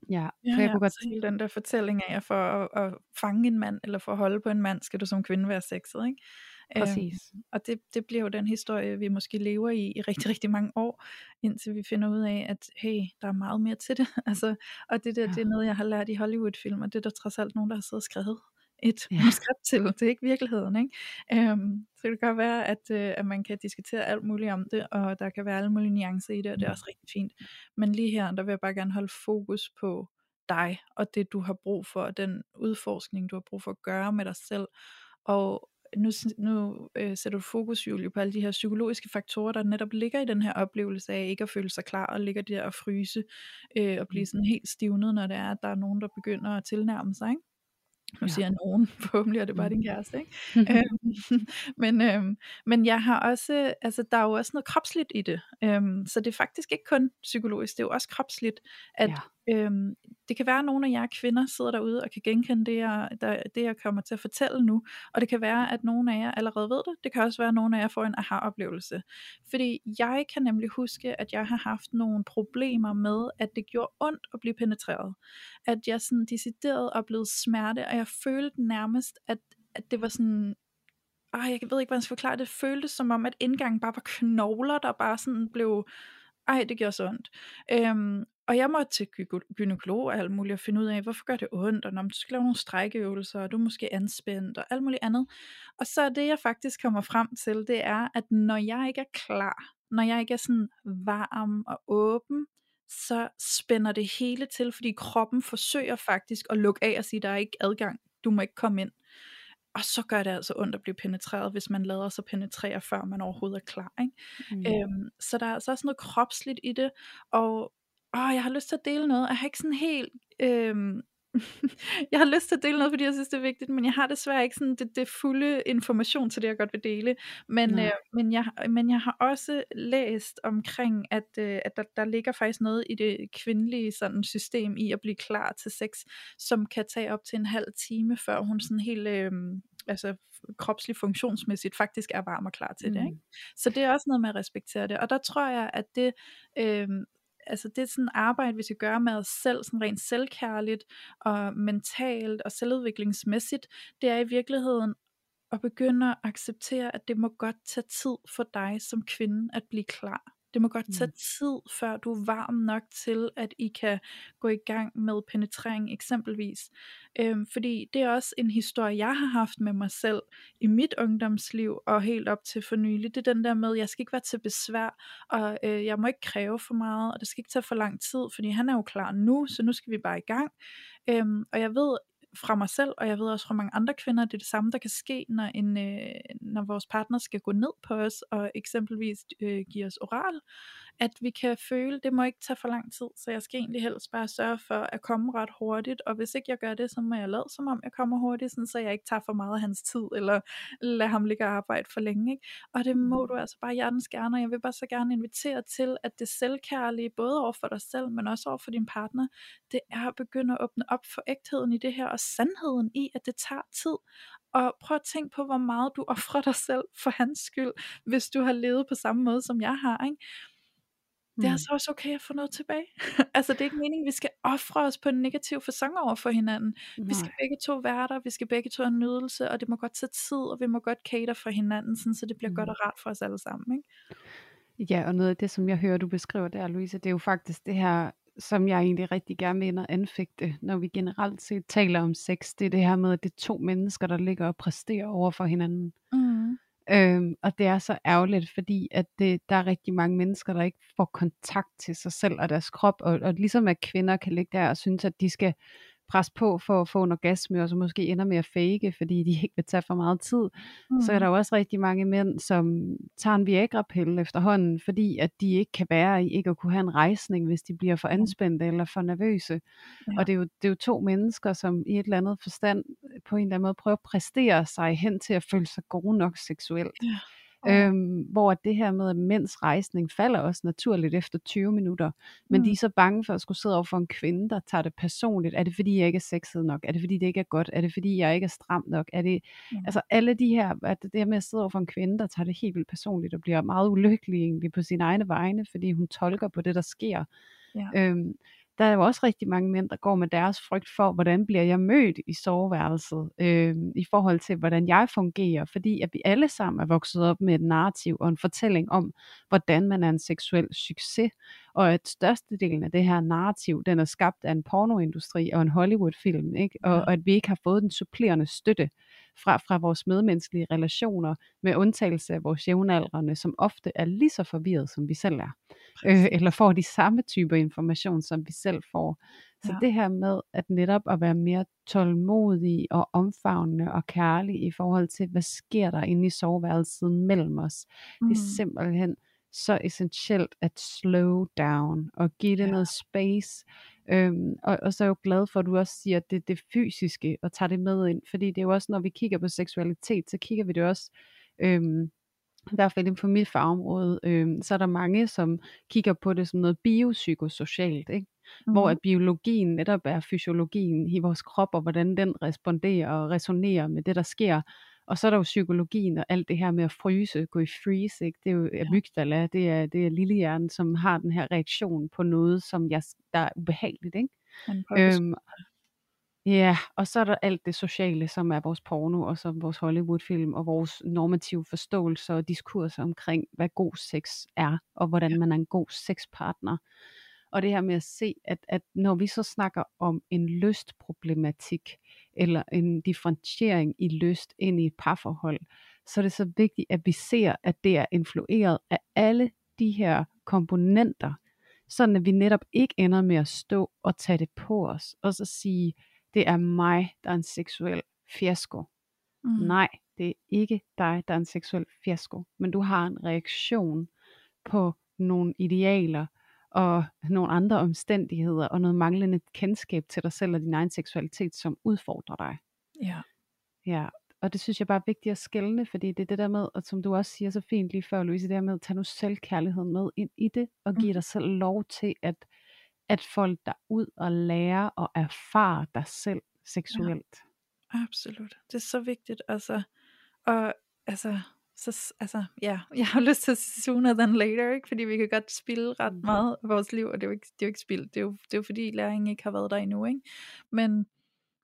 Ja, Ja, for jeg ja, kunne godt så hele den der fortælling af, at for at, at fange en mand, eller for at holde på en mand, skal du som kvinde være sexet, ikke? Præcis. Øhm, og det, det bliver jo den historie, vi måske lever i i rigtig, rigtig mange år, indtil vi finder ud af, at hey, der er meget mere til det. altså, og det der, Ja. det er noget, jeg har lært i Hollywood-film, og det er der trods alt nogen, der har siddet og skrevet et Ja. manuskript til. Det er ikke virkeligheden, ikke? Øhm, så det kan godt være, at, øh, at man kan diskutere alt muligt om det, og der kan være alle mulige nuancer i det, og det er også rigtig fint. Men lige her, der vil jeg bare gerne holde fokus på dig, og det du har brug for, og den udforskning, du har brug for at gøre med dig selv. Og nu, nu øh, sætter du fokus, Julie, på alle de her psykologiske faktorer, der netop ligger i den her oplevelse af ikke at føle sig klar, og ligger der og fryse, øh, og blive sådan helt stivnet, når det er, at der er nogen, der begynder at tilnærme sig, ikke? Nu Ja. siger jeg nogen, forhåbentlig er det bare Mm. din kæreste, ikke? øhm, men, øhm, men jeg har også, altså der er jo også noget kropsligt i det, øhm, så det er faktisk ikke kun psykologisk, det er jo også kropsligt, at Ja øhm, det kan være, at nogle af jer kvinder sidder derude og kan genkende det jeg, der, det, jeg kommer til at fortælle nu, og det kan være, at nogle af jer allerede ved det, det kan også være, at nogle af jer får en aha-oplevelse, fordi jeg kan nemlig huske, at jeg har haft nogle problemer med, at det gjorde ondt at blive penetreret, at jeg sådan decideret oplevede smerte, og jeg følte nærmest, at, at det var sådan, ej, jeg ved ikke, hvordan jeg skal forklare det, det føltes som om, at indgangen bare var knogler, der bare sådan blev, ej, det gjorde så ondt. Øhm, og jeg måtte til gy- gynekolog og alt muligt og finde ud af, hvorfor gør det ondt, og når du skal lave nogle strækkeøvelser, og du er måske anspændt, og alt muligt andet. Og så det, jeg faktisk kommer frem til, det er, at når jeg ikke er klar, når jeg ikke er sådan varm og åben, så spænder det hele til, fordi kroppen forsøger faktisk at lukke af og sige, der er ikke adgang, du må ikke komme ind. Og så gør det altså ondt at blive penetreret, hvis man lader sig penetrere, før man overhovedet er klar. Ikke? Mm. Øhm, så der er altså også noget kropsligt i det, og åh, jeg har lyst til at dele noget, jeg har ikke sådan helt, øhm, jeg har lyst til at dele noget, fordi jeg synes, det er vigtigt, men jeg har desværre ikke sådan det, det fulde information til det, jeg godt vil dele, men, Nej. øh, men, jeg, men jeg har også læst omkring, at, øh, at der, der ligger faktisk noget i det kvindelige sådan, system i at blive klar til sex, som kan tage op til en halv time, før hun sådan helt, øh, altså kropsligt funktionsmæssigt faktisk er varm og klar til det, ikke? Så det er også noget med at respektere det. Og der tror jeg, at det, øh, altså det er sådan arbejde, vi skal gøre med os selv, sådan rent selvkærligt og mentalt og selvudviklingsmæssigt, det er i virkeligheden at begynde at acceptere, at det må godt tage tid for dig som kvinde at blive klar. Det må godt tage Mm. tid, før du er varm nok til, at I kan gå i gang med penetrering eksempelvis. Øhm, fordi det er også en historie, jeg har haft med mig selv i mit ungdomsliv og helt op til for nylig. Det er den der med, at jeg skal ikke være til besvær, og øh, jeg må ikke kræve for meget, og det skal ikke tage for lang tid, fordi han er jo klar nu, så nu skal vi bare i gang. Øhm, og jeg ved fra mig selv, og jeg ved også fra mange andre kvinder, at det er det samme, der kan ske, når, en, øh, når vores partner skal gå ned på os, og eksempelvis øh, give os oral, at vi kan føle, det må ikke tage for lang tid, så jeg skal egentlig helst bare sørge for at komme ret hurtigt, og hvis ikke jeg gør det, så må jeg lade som om, jeg kommer hurtigt, sådan, så jeg ikke tager for meget af hans tid, eller lade ham ligge og arbejde for længe. Ikke? Og det må du altså bare hjertens gerne, og jeg vil bare så gerne invitere til, at det selvkærlige, både over for dig selv, men også over for din partner, det er at begynde at åbne op for ægtheden i det her, og sandheden i, at det tager tid. Og prøv at tænke på, hvor meget du offrer dig selv for hans skyld, hvis du har levet på samme måde, som jeg har. Ikke? Det er Mm. altså også okay at få noget tilbage. altså det er ikke meningen, at vi skal ofre os på en negativ fasong over for hinanden. Vi skal Nej. begge to være der, vi skal begge to have nydelse, og det må godt tage tid, og vi må godt cater for hinanden, sådan, så det bliver mm. godt og rart for os alle sammen. Ikke? Ja, og noget af det, som jeg hører, du beskriver der, Louise, det er jo faktisk det her, som jeg egentlig rigtig gerne vil ind og anfægte, når vi generelt set taler om sex, det er det her med, at det er to mennesker, der ligger og præsterer over for hinanden. Mm. Øhm, og det er så ærgerligt, fordi at det, der er rigtig mange mennesker, der ikke får kontakt til sig selv og deres krop, og, og ligesom at kvinder kan ligge der og synes, at de skal presse på for at få en orgasme, og så måske ender med at fake, fordi de ikke vil tage for meget tid, Mm. så er der jo også rigtig mange mænd, som tager en Viagra-pille efterhånden, fordi at de ikke kan være i ikke at kunne have en rejsning, hvis de bliver for anspændte eller for nervøse. Ja. Og det er, jo, det er jo to mennesker, som i et eller andet forstand på en eller anden måde prøver at præstere sig hen til at føle sig gode nok seksuelt. Ja. Øhm, hvor det her med, at mænds rejsning falder også naturligt efter 20 minutter, men Mm. de er så bange for at skulle sidde over for en kvinde, der tager det personligt. Er det fordi, jeg ikke er sexet nok? Er det fordi, det ikke er godt? Er det fordi, jeg ikke er stram nok? Er det, Mm. altså alle de her, at det her med at sidde over for en kvinde, der tager det helt vildt personligt og bliver meget ulykkelig egentlig på sine egne vegne, fordi hun tolker på det, der sker. Ja. Øhm, der er jo også rigtig mange mænd, der går med deres frygt for, hvordan bliver jeg mødt i soveværelset, øhm, i forhold til, hvordan jeg fungerer, fordi at vi alle sammen er vokset op med et narrativ og en fortælling om, hvordan man er en seksuel succes, og at størstedelen af det her narrativ, den er skabt af en pornoindustri og en Hollywood-film, ikke? Og, og at vi ikke har fået den supplerende støtte fra, fra vores medmenneskelige relationer, med undtagelse af vores jævnaldrende, som ofte er lige så forvirret, som vi selv er øh, eller får de samme typer information, som vi selv får. Så Ja. det her med at netop at være mere tålmodig og omfavnende og kærlig i forhold til, hvad sker der inde i soveværelset mellem os. Mm. Det er simpelthen så essentielt at slow down og give det Ja. ja. noget space. Øhm, og, og så er jeg jo glad for, at du også siger, det det fysiske og tager det med ind, fordi det er jo også, når vi kigger på seksualitet, så kigger vi det også øhm, i hvert fald inden for mit fagområde, øh, så er der mange, som kigger på det som noget biopsykosocialt, ikke? Mm. hvor at biologien netop er fysiologien i vores krop, og hvordan den responderer og resonerer med det, der sker. Og så er der jo psykologien og alt det her med at fryse, gå i freeze, ikke? det er jo amygdala, det er, det er lillehjernen, som har den her reaktion på noget, som jeg, der er ubehageligt. Ikke? Øhm, Ja, og så er der alt det sociale, som er vores porno, og så vores Hollywood-film, og vores normative forståelser og diskurser omkring, hvad god sex er, og hvordan man er en god sexpartner. Og det her med at se, at, at når vi så snakker om en lystproblematik, eller en differentiering i lyst ind i et parforhold, så er det så vigtigt, at vi ser, at det er influeret af alle de her komponenter, sådan at vi netop ikke ender med at stå og tage det på os, og så sige, det er mig, der er en seksuel fiasko. Mm. Nej, det er ikke dig, der er en seksuel fiasko, men du har en reaktion på nogle idealer og nogle andre omstændigheder og noget manglende kendskab til dig selv og din egen seksualitet, som udfordrer dig. Ja. Ja, og det synes jeg bare er vigtigt at skælne, fordi det er det der med, og som du også siger så fint lige før, Louise, det der med at tage nu selvkærligheden med ind i det, og give Mhm. dig selv lov til at, at folde dig ud og lære og erfare dig selv seksuelt. Absolut. Det er så vigtigt, altså. Og altså, så, altså, ja, jeg har lyst til sooner than later, ikke? fordi vi kan godt spille ret Mm. meget af vores liv, og det er jo ikke, det er jo ikke spild, det er jo, det er jo fordi læringen ikke har været der endnu, ikke? Men,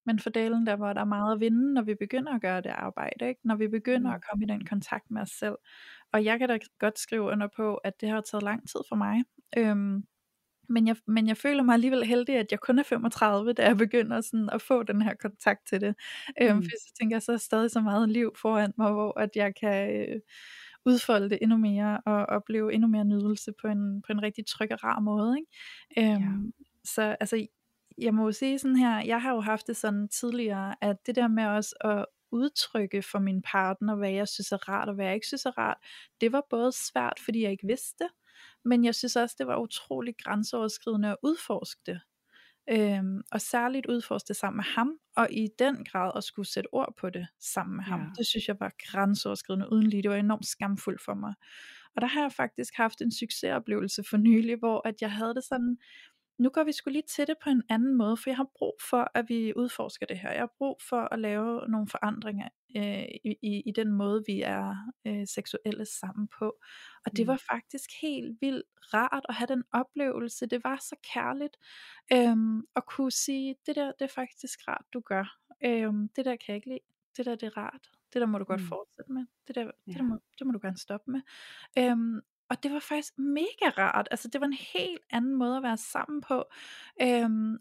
men for delen der, hvor der er meget at vinde, når vi begynder at gøre det arbejde, ikke? når vi begynder Mm. at komme i den kontakt med os selv. Og jeg kan da godt skrive under på, at det har taget lang tid for mig. Øhm, men jeg, men jeg føler mig alligevel heldig, at jeg kun er 35, da jeg begynder sådan at få den her kontakt til det. Øhm, Mm. For så tænker jeg, så er stadig så meget liv foran mig, hvor at jeg kan øh, udfolde det endnu mere, og opleve endnu mere nydelse på en, på en rigtig tryg og rar måde. Ikke? Øhm, Ja. Så altså, jeg må jo sige sådan her, jeg har jo haft det sådan tidligere, at det der med også at udtrykke for min partner, hvad jeg synes er rart, og hvad jeg ikke synes er rart, det var både svært, fordi jeg ikke vidste men jeg synes også, det var utrolig grænseoverskridende at udforske det. Øhm, og særligt udforske det sammen med ham, og i den grad at skulle sætte ord på det sammen med ham. Ja. Det synes jeg var grænseoverskridende uden lige. Det var enormt skamfuldt for mig. Og der har jeg faktisk haft en succesoplevelse for nylig, hvor at jeg havde det sådan, nu går vi skulle lige til det på en anden måde, for jeg har brug for, at vi udforsker det her. Jeg har brug for at lave nogle forandringer øh, i, i, i den måde, vi er øh, seksuelle sammen på. Og det Mm. var faktisk helt vildt rart at have den oplevelse. Det var så kærligt øhm, at kunne sige, det der, det er faktisk rart, du gør. Øhm, det der kan jeg ikke lide. Det der, det er rart. Det der må du godt Mm. fortsætte med. Det der, det, der må, det må du gerne stoppe med. Øhm, og det var faktisk mega rart. Altså det var en helt anden måde at være sammen på. Øhm,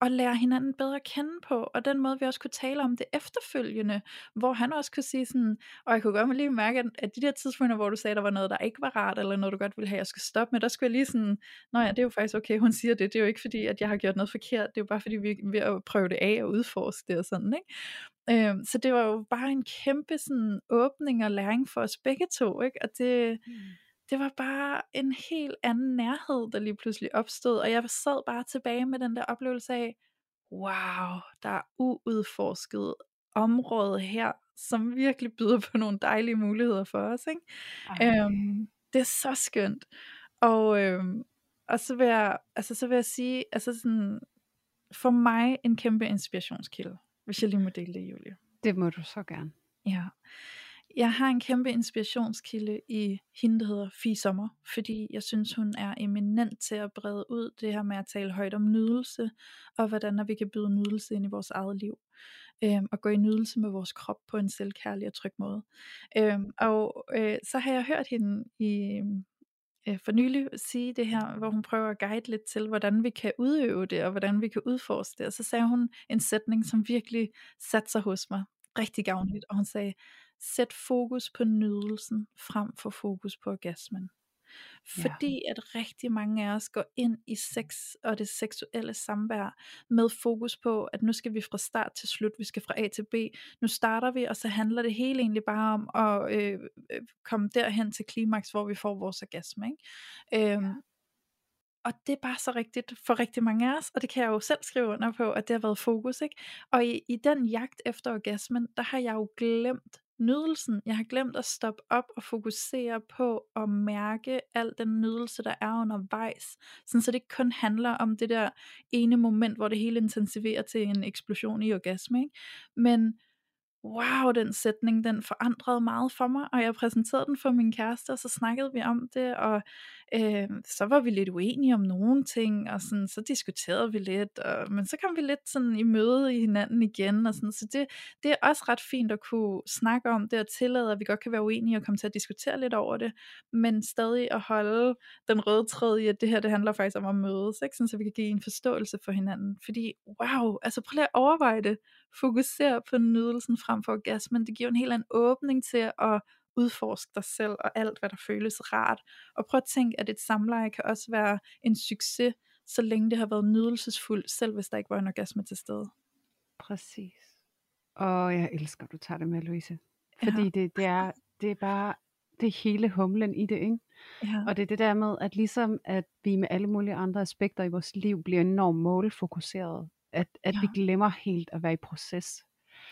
og lære hinanden bedre at kende på, og den måde vi også kunne tale om det efterfølgende, hvor han også kunne sige sådan, og jeg kunne godt lige mærke, at- de der tidspunkter, hvor du sagde, der var noget, der ikke var rart, eller noget, du godt ville have, jeg skulle stoppe med, der skulle jeg lige sådan, nå ja, det er jo faktisk okay, hun siger det, det er jo ikke fordi, at jeg har gjort noget forkert, det er jo bare fordi, vi er ved at prøve det af og udforske det og sådan, ikke? Øhm, så det var jo bare en kæmpe sådan åbning og læring for os begge to, ikke? Og det, Mm det var bare en helt anden nærhed, der lige pludselig opstod, og jeg sad bare tilbage med den der oplevelse af, wow, der er uudforsket område her, som virkelig byder på nogle dejlige muligheder for os. Ikke? Øhm, det er så skønt. Og, øhm, og så vil jeg, altså, så vil jeg sige, altså sådan, for mig en kæmpe inspirationskilde, hvis jeg lige må dele det, Julie. Det må du så gerne. Ja. Jeg har en kæmpe inspirationskilde i hende, der hedder Fie Sommer, fordi jeg synes, hun er eminent til at brede ud det her med at tale højt om nydelse, og hvordan vi kan byde nydelse ind i vores eget liv, øhm, og gå i nydelse med vores krop på en selvkærlig og tryg måde. Øhm, og øh, så har jeg hørt hende i øh, for nylig sige det her, hvor hun prøver at guide lidt til, hvordan vi kan udøve det, og hvordan vi kan udforske det. Og så sagde hun en sætning, som virkelig satte sig hos mig rigtig gavnligt, og hun sagde, sæt fokus på nydelsen frem for fokus på orgasmen. Fordi ja. at rigtig mange af os går ind i sex og det seksuelle samvær med fokus på, at nu skal vi fra start til slut, vi skal fra A til B. Nu starter vi, og så handler det hele egentlig bare om at øh, øh komme derhen til klimaks, hvor vi får vores orgasme. Ikke? Øhm, ja. Og det er bare så rigtigt for rigtig mange af os, og det kan jeg jo selv skrive under på, at det har været fokus. Ikke? Og i, i den jagt efter orgasmen, der har jeg jo glemt nydelsen. Jeg har glemt at stoppe op og fokusere på at mærke al den nydelse, der er undervejs. Sådan, så det ikke kun handler om det der ene moment, hvor det hele intensiverer til en eksplosion i orgasme. Ikke? Men wow, den sætning, den forandrede meget for mig, og jeg præsenterede den for min kæreste, og så snakkede vi om det, og øh, så var vi lidt uenige om nogle ting, og sådan, så diskuterede vi lidt, og, men så kom vi lidt sådan i møde i hinanden igen, og sådan, så det, det er også ret fint at kunne snakke om det, og tillade, at vi godt kan være uenige, og komme til at diskutere lidt over det, men stadig at holde den røde tråd i, at det her, det handler faktisk om at mødes, ikke? Sådan, så vi kan give en forståelse for hinanden, fordi wow, altså prøv lige at overveje det, fokusere på nydelsen frem for orgasmen, det giver en helt anden åbning til at udforske dig selv og alt, hvad der føles rart. Og prøv at tænke, at et samleje kan også være en succes, så længe det har været nydelsesfuldt, selv hvis der ikke var en orgasme til stede. Præcis. Og jeg elsker, at du tager det med, Louise. Fordi ja. det, det, er, det er bare det er hele humlen i det, ikke? Ja. Og det er det der med, at ligesom at vi med alle mulige andre aspekter i vores liv bliver enormt målfokuseret, at, at ja. vi glemmer helt at være i proces.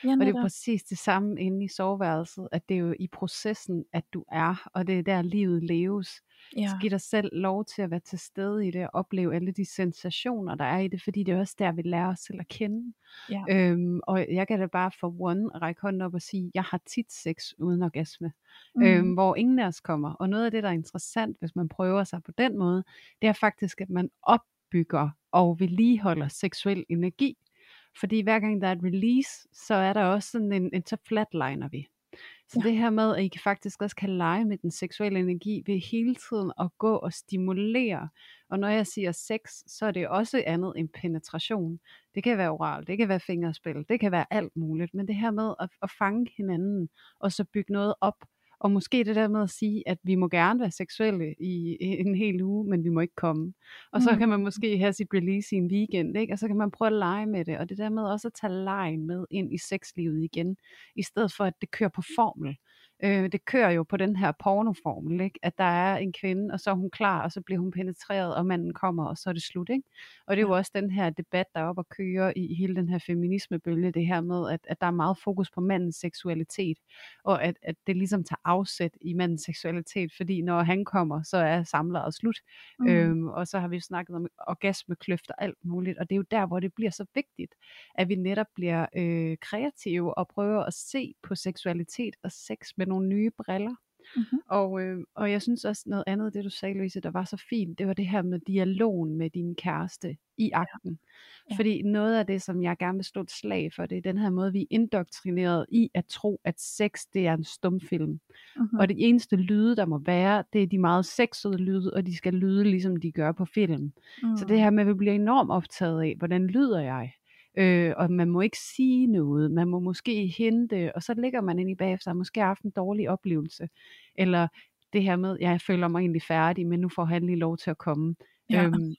Ja, og det er præcis det samme inde i soveværelset, at det er jo i processen, at du er, og det er der livet leves. Ja. Så giv dig selv lov til at være til stede i det, og opleve alle de sensationer, der er i det, fordi det er også der, vi lærer os selv at kende. Ja. Øhm, og jeg kan da bare for one række hånden op og sige, jeg har tit sex uden orgasme, mm. øhm, hvor ingen af os kommer. Og noget af det, der er interessant, hvis man prøver sig på den måde, det er faktisk, at man opbygger og vedligeholder seksuel energi. Fordi hver gang der er et release, så er der også sådan en, en så flatliner vi. Så ja. det her med, at I faktisk også kan lege med den seksuelle energi ved hele tiden at gå og stimulere. Og når jeg siger sex, så er det også andet end penetration. Det kan være oral, det kan være fingerspil, det kan være alt muligt. Men det her med at, at fange hinanden, og så bygge noget op, og måske det der med at sige, at vi må gerne være seksuelle i en hel uge, men vi må ikke komme. Og så mm. kan man måske have sit release i en weekend, ikke? og så kan man prøve at lege med det. Og det der med også at tage lejen med ind i sexlivet igen, i stedet for at det kører på formel. Øh, det kører jo på den her pornoformel, ikke? at der er en kvinde, og så er hun klar, og så bliver hun penetreret, og manden kommer, og så er det slut. Ikke? Og det er jo også den her debat, der er op at køre i hele den her feminismebølge, det her med, at, at der er meget fokus på mandens seksualitet, og at, at det ligesom tager afsæt i mandens seksualitet, fordi når han kommer, så er samlet slut. Mm. Øhm, og så har vi snakket om orgasmekløft og alt muligt, og det er jo der, hvor det bliver så vigtigt, at vi netop bliver øh, kreative og prøver at se på seksualitet og sex med med nogle nye briller. Mm-hmm. Og, øh, og jeg synes også noget andet, det du sagde, Louise, der var så fint, det var det her med dialogen med din kæreste i akten. Ja. Fordi noget af det, som jeg gerne vil stå et slag for, det er den her måde, vi er indoktrineret i at tro, at sex, det er en stumfilm. Mm-hmm. Og det eneste lyde, der må være, det er de meget sexede lyde, og de skal lyde, ligesom de gør på film. Mm. Så det her med, at vi bliver enormt optaget af, hvordan lyder jeg? Øh, og man må ikke sige noget, man må måske hente, og så ligger man ind i bagefter, og måske har haft en dårlig oplevelse, eller det her med, ja, jeg føler mig egentlig færdig, men nu får han lige lov til at komme. Ja. Øhm,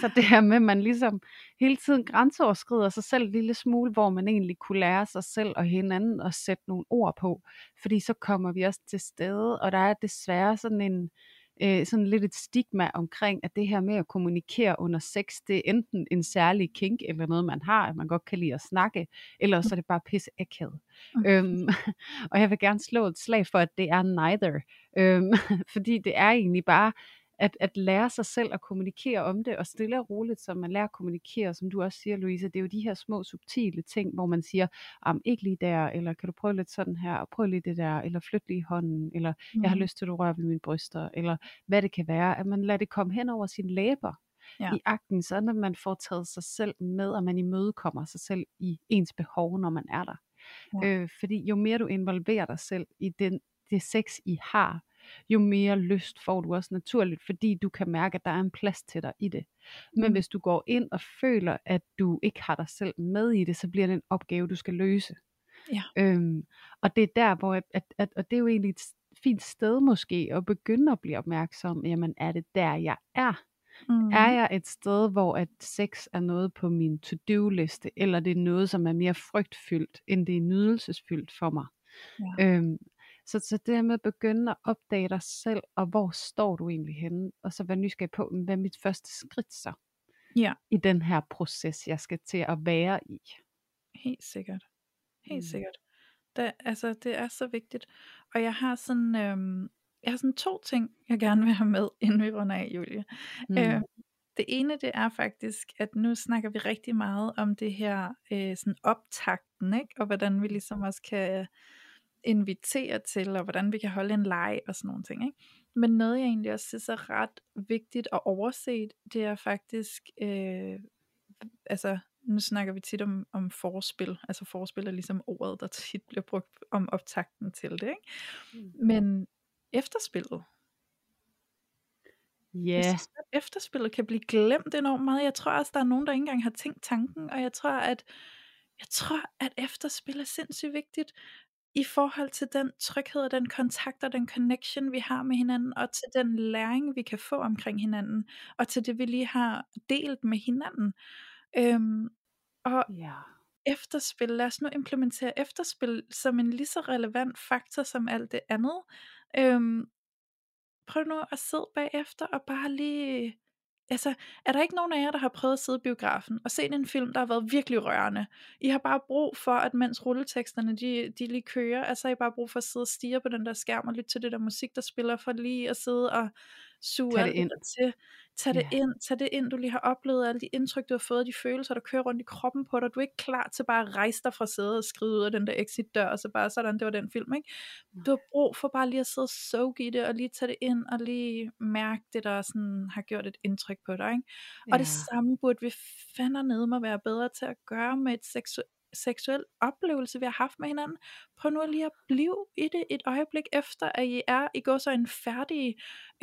så det her med, at man ligesom hele tiden grænseoverskrider sig selv en lille smule, hvor man egentlig kunne lære sig selv og hinanden at sætte nogle ord på, fordi så kommer vi også til stede, og der er desværre sådan en, øh, sådan lidt et stigma omkring, at det her med at kommunikere under sex, det er enten en særlig kink, eller noget man har, at man godt kan lide at snakke, eller så er det bare pisse akavet. Mm. Øhm, og jeg vil gerne slå et slag for, at det er neither. Øhm, fordi det er egentlig bare at, at lære sig selv at kommunikere om det, og stille og roligt, som man lærer at kommunikere, som du også siger, Louise, det er jo de her små subtile ting, hvor man siger, am ikke lige der, eller kan du prøve lidt sådan her, og prøv lige det der, eller flyt lige hånden, eller mm. jeg har lyst til, at du rører ved mine bryster, eller hvad det kan være, at man lader det komme hen over sine læber, ja. i akten, så når man får taget sig selv med, og man imødekommer sig selv i ens behov, når man er der. Ja. Øh, fordi jo mere du involverer dig selv i den, det sex, I har, jo mere lyst får du også naturligt, fordi du kan mærke, at der er en plads til dig i det. Men mm. hvis du går ind og føler, at du ikke har dig selv med i det, så bliver det en opgave, du skal løse. Ja. Øhm, og det er der, hvor, at, at, at, og det er jo egentlig et fint sted måske, at begynde at blive opmærksom, jamen er det der, jeg er? Mm. Er jeg et sted, hvor at sex er noget på min to-do-liste, eller det er noget, som er mere frygtfyldt, end det er nydelsesfyldt for mig? Ja. Øhm, så, så det her med at begynde at opdage dig selv, og hvor står du egentlig henne, og så være nysgerrig på, hvad er mit første skridt så? Ja. I den her proces, jeg skal til at være i. Helt sikkert. Helt mm. sikkert. Det, altså, det er så vigtigt. Og jeg har sådan, øhm, jeg har sådan to ting, jeg gerne vil have med, inden vi runder af, Julie. Mm. Øh, det ene, det er faktisk, at nu snakker vi rigtig meget om det her øh, sådan optakten, ikke? og hvordan vi ligesom også kan invitere til, og hvordan vi kan holde en leg og sådan nogle ting. Ikke? Men noget jeg egentlig også synes er ret vigtigt at overset, det er faktisk, øh, altså nu snakker vi tit om, om forspil, altså forspil er ligesom ordet, der tit bliver brugt om optakten til det, ikke? Mm. Men efterspillet, Ja. Yeah. efterspillet kan blive glemt enormt meget. Jeg tror også, der er nogen, der ikke engang har tænkt tanken, og jeg tror, at jeg tror, at efterspil er sindssygt vigtigt i forhold til den tryghed og den kontakt og den connection, vi har med hinanden, og til den læring, vi kan få omkring hinanden, og til det, vi lige har delt med hinanden. Øhm, og ja. efterspil, lad os nu implementere efterspil som en lige så relevant faktor som alt det andet. Øhm, prøv nu at sidde bagefter og bare lige Altså, er der ikke nogen af jer, der har prøvet at sidde i biografen og set en film, der har været virkelig rørende? I har bare brug for, at mens rulleteksterne de, de lige kører, altså I bare brug for at sidde og stige på den der skærm og lytte til det der musik, der spiller, for lige at sidde og suge det ind. til. Tag det yeah. ind, tag det ind, du lige har oplevet, alle de indtryk, du har fået, de følelser, der kører rundt i kroppen på dig. Du er ikke klar til bare at rejse dig fra sædet og skride ud af den der exit dør, og så bare sådan, det var den film, ikke? Du har brug for bare lige at sidde og soak i det, og lige tage det ind, og lige mærke det, der sådan har gjort et indtryk på dig, ikke? Og det samme burde vi fandme ned med at være bedre til at gøre med et seksuelt seksuel oplevelse, vi har haft med hinanden. Prøv nu lige at blive i det et øjeblik efter, at I er, I går så en færdige,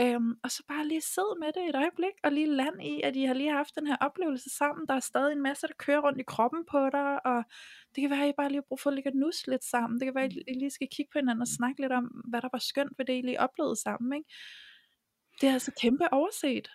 øhm, og så bare lige sidde med det et øjeblik, og lige land i, at I har lige haft den her oplevelse sammen. Der er stadig en masse, der kører rundt i kroppen på dig, og det kan være, at I bare lige har brug for at ligge og nus lidt sammen. Det kan være, at I lige skal kigge på hinanden og snakke lidt om, hvad der var skønt ved det, I lige oplevede sammen. Ikke? Det er altså kæmpe overset.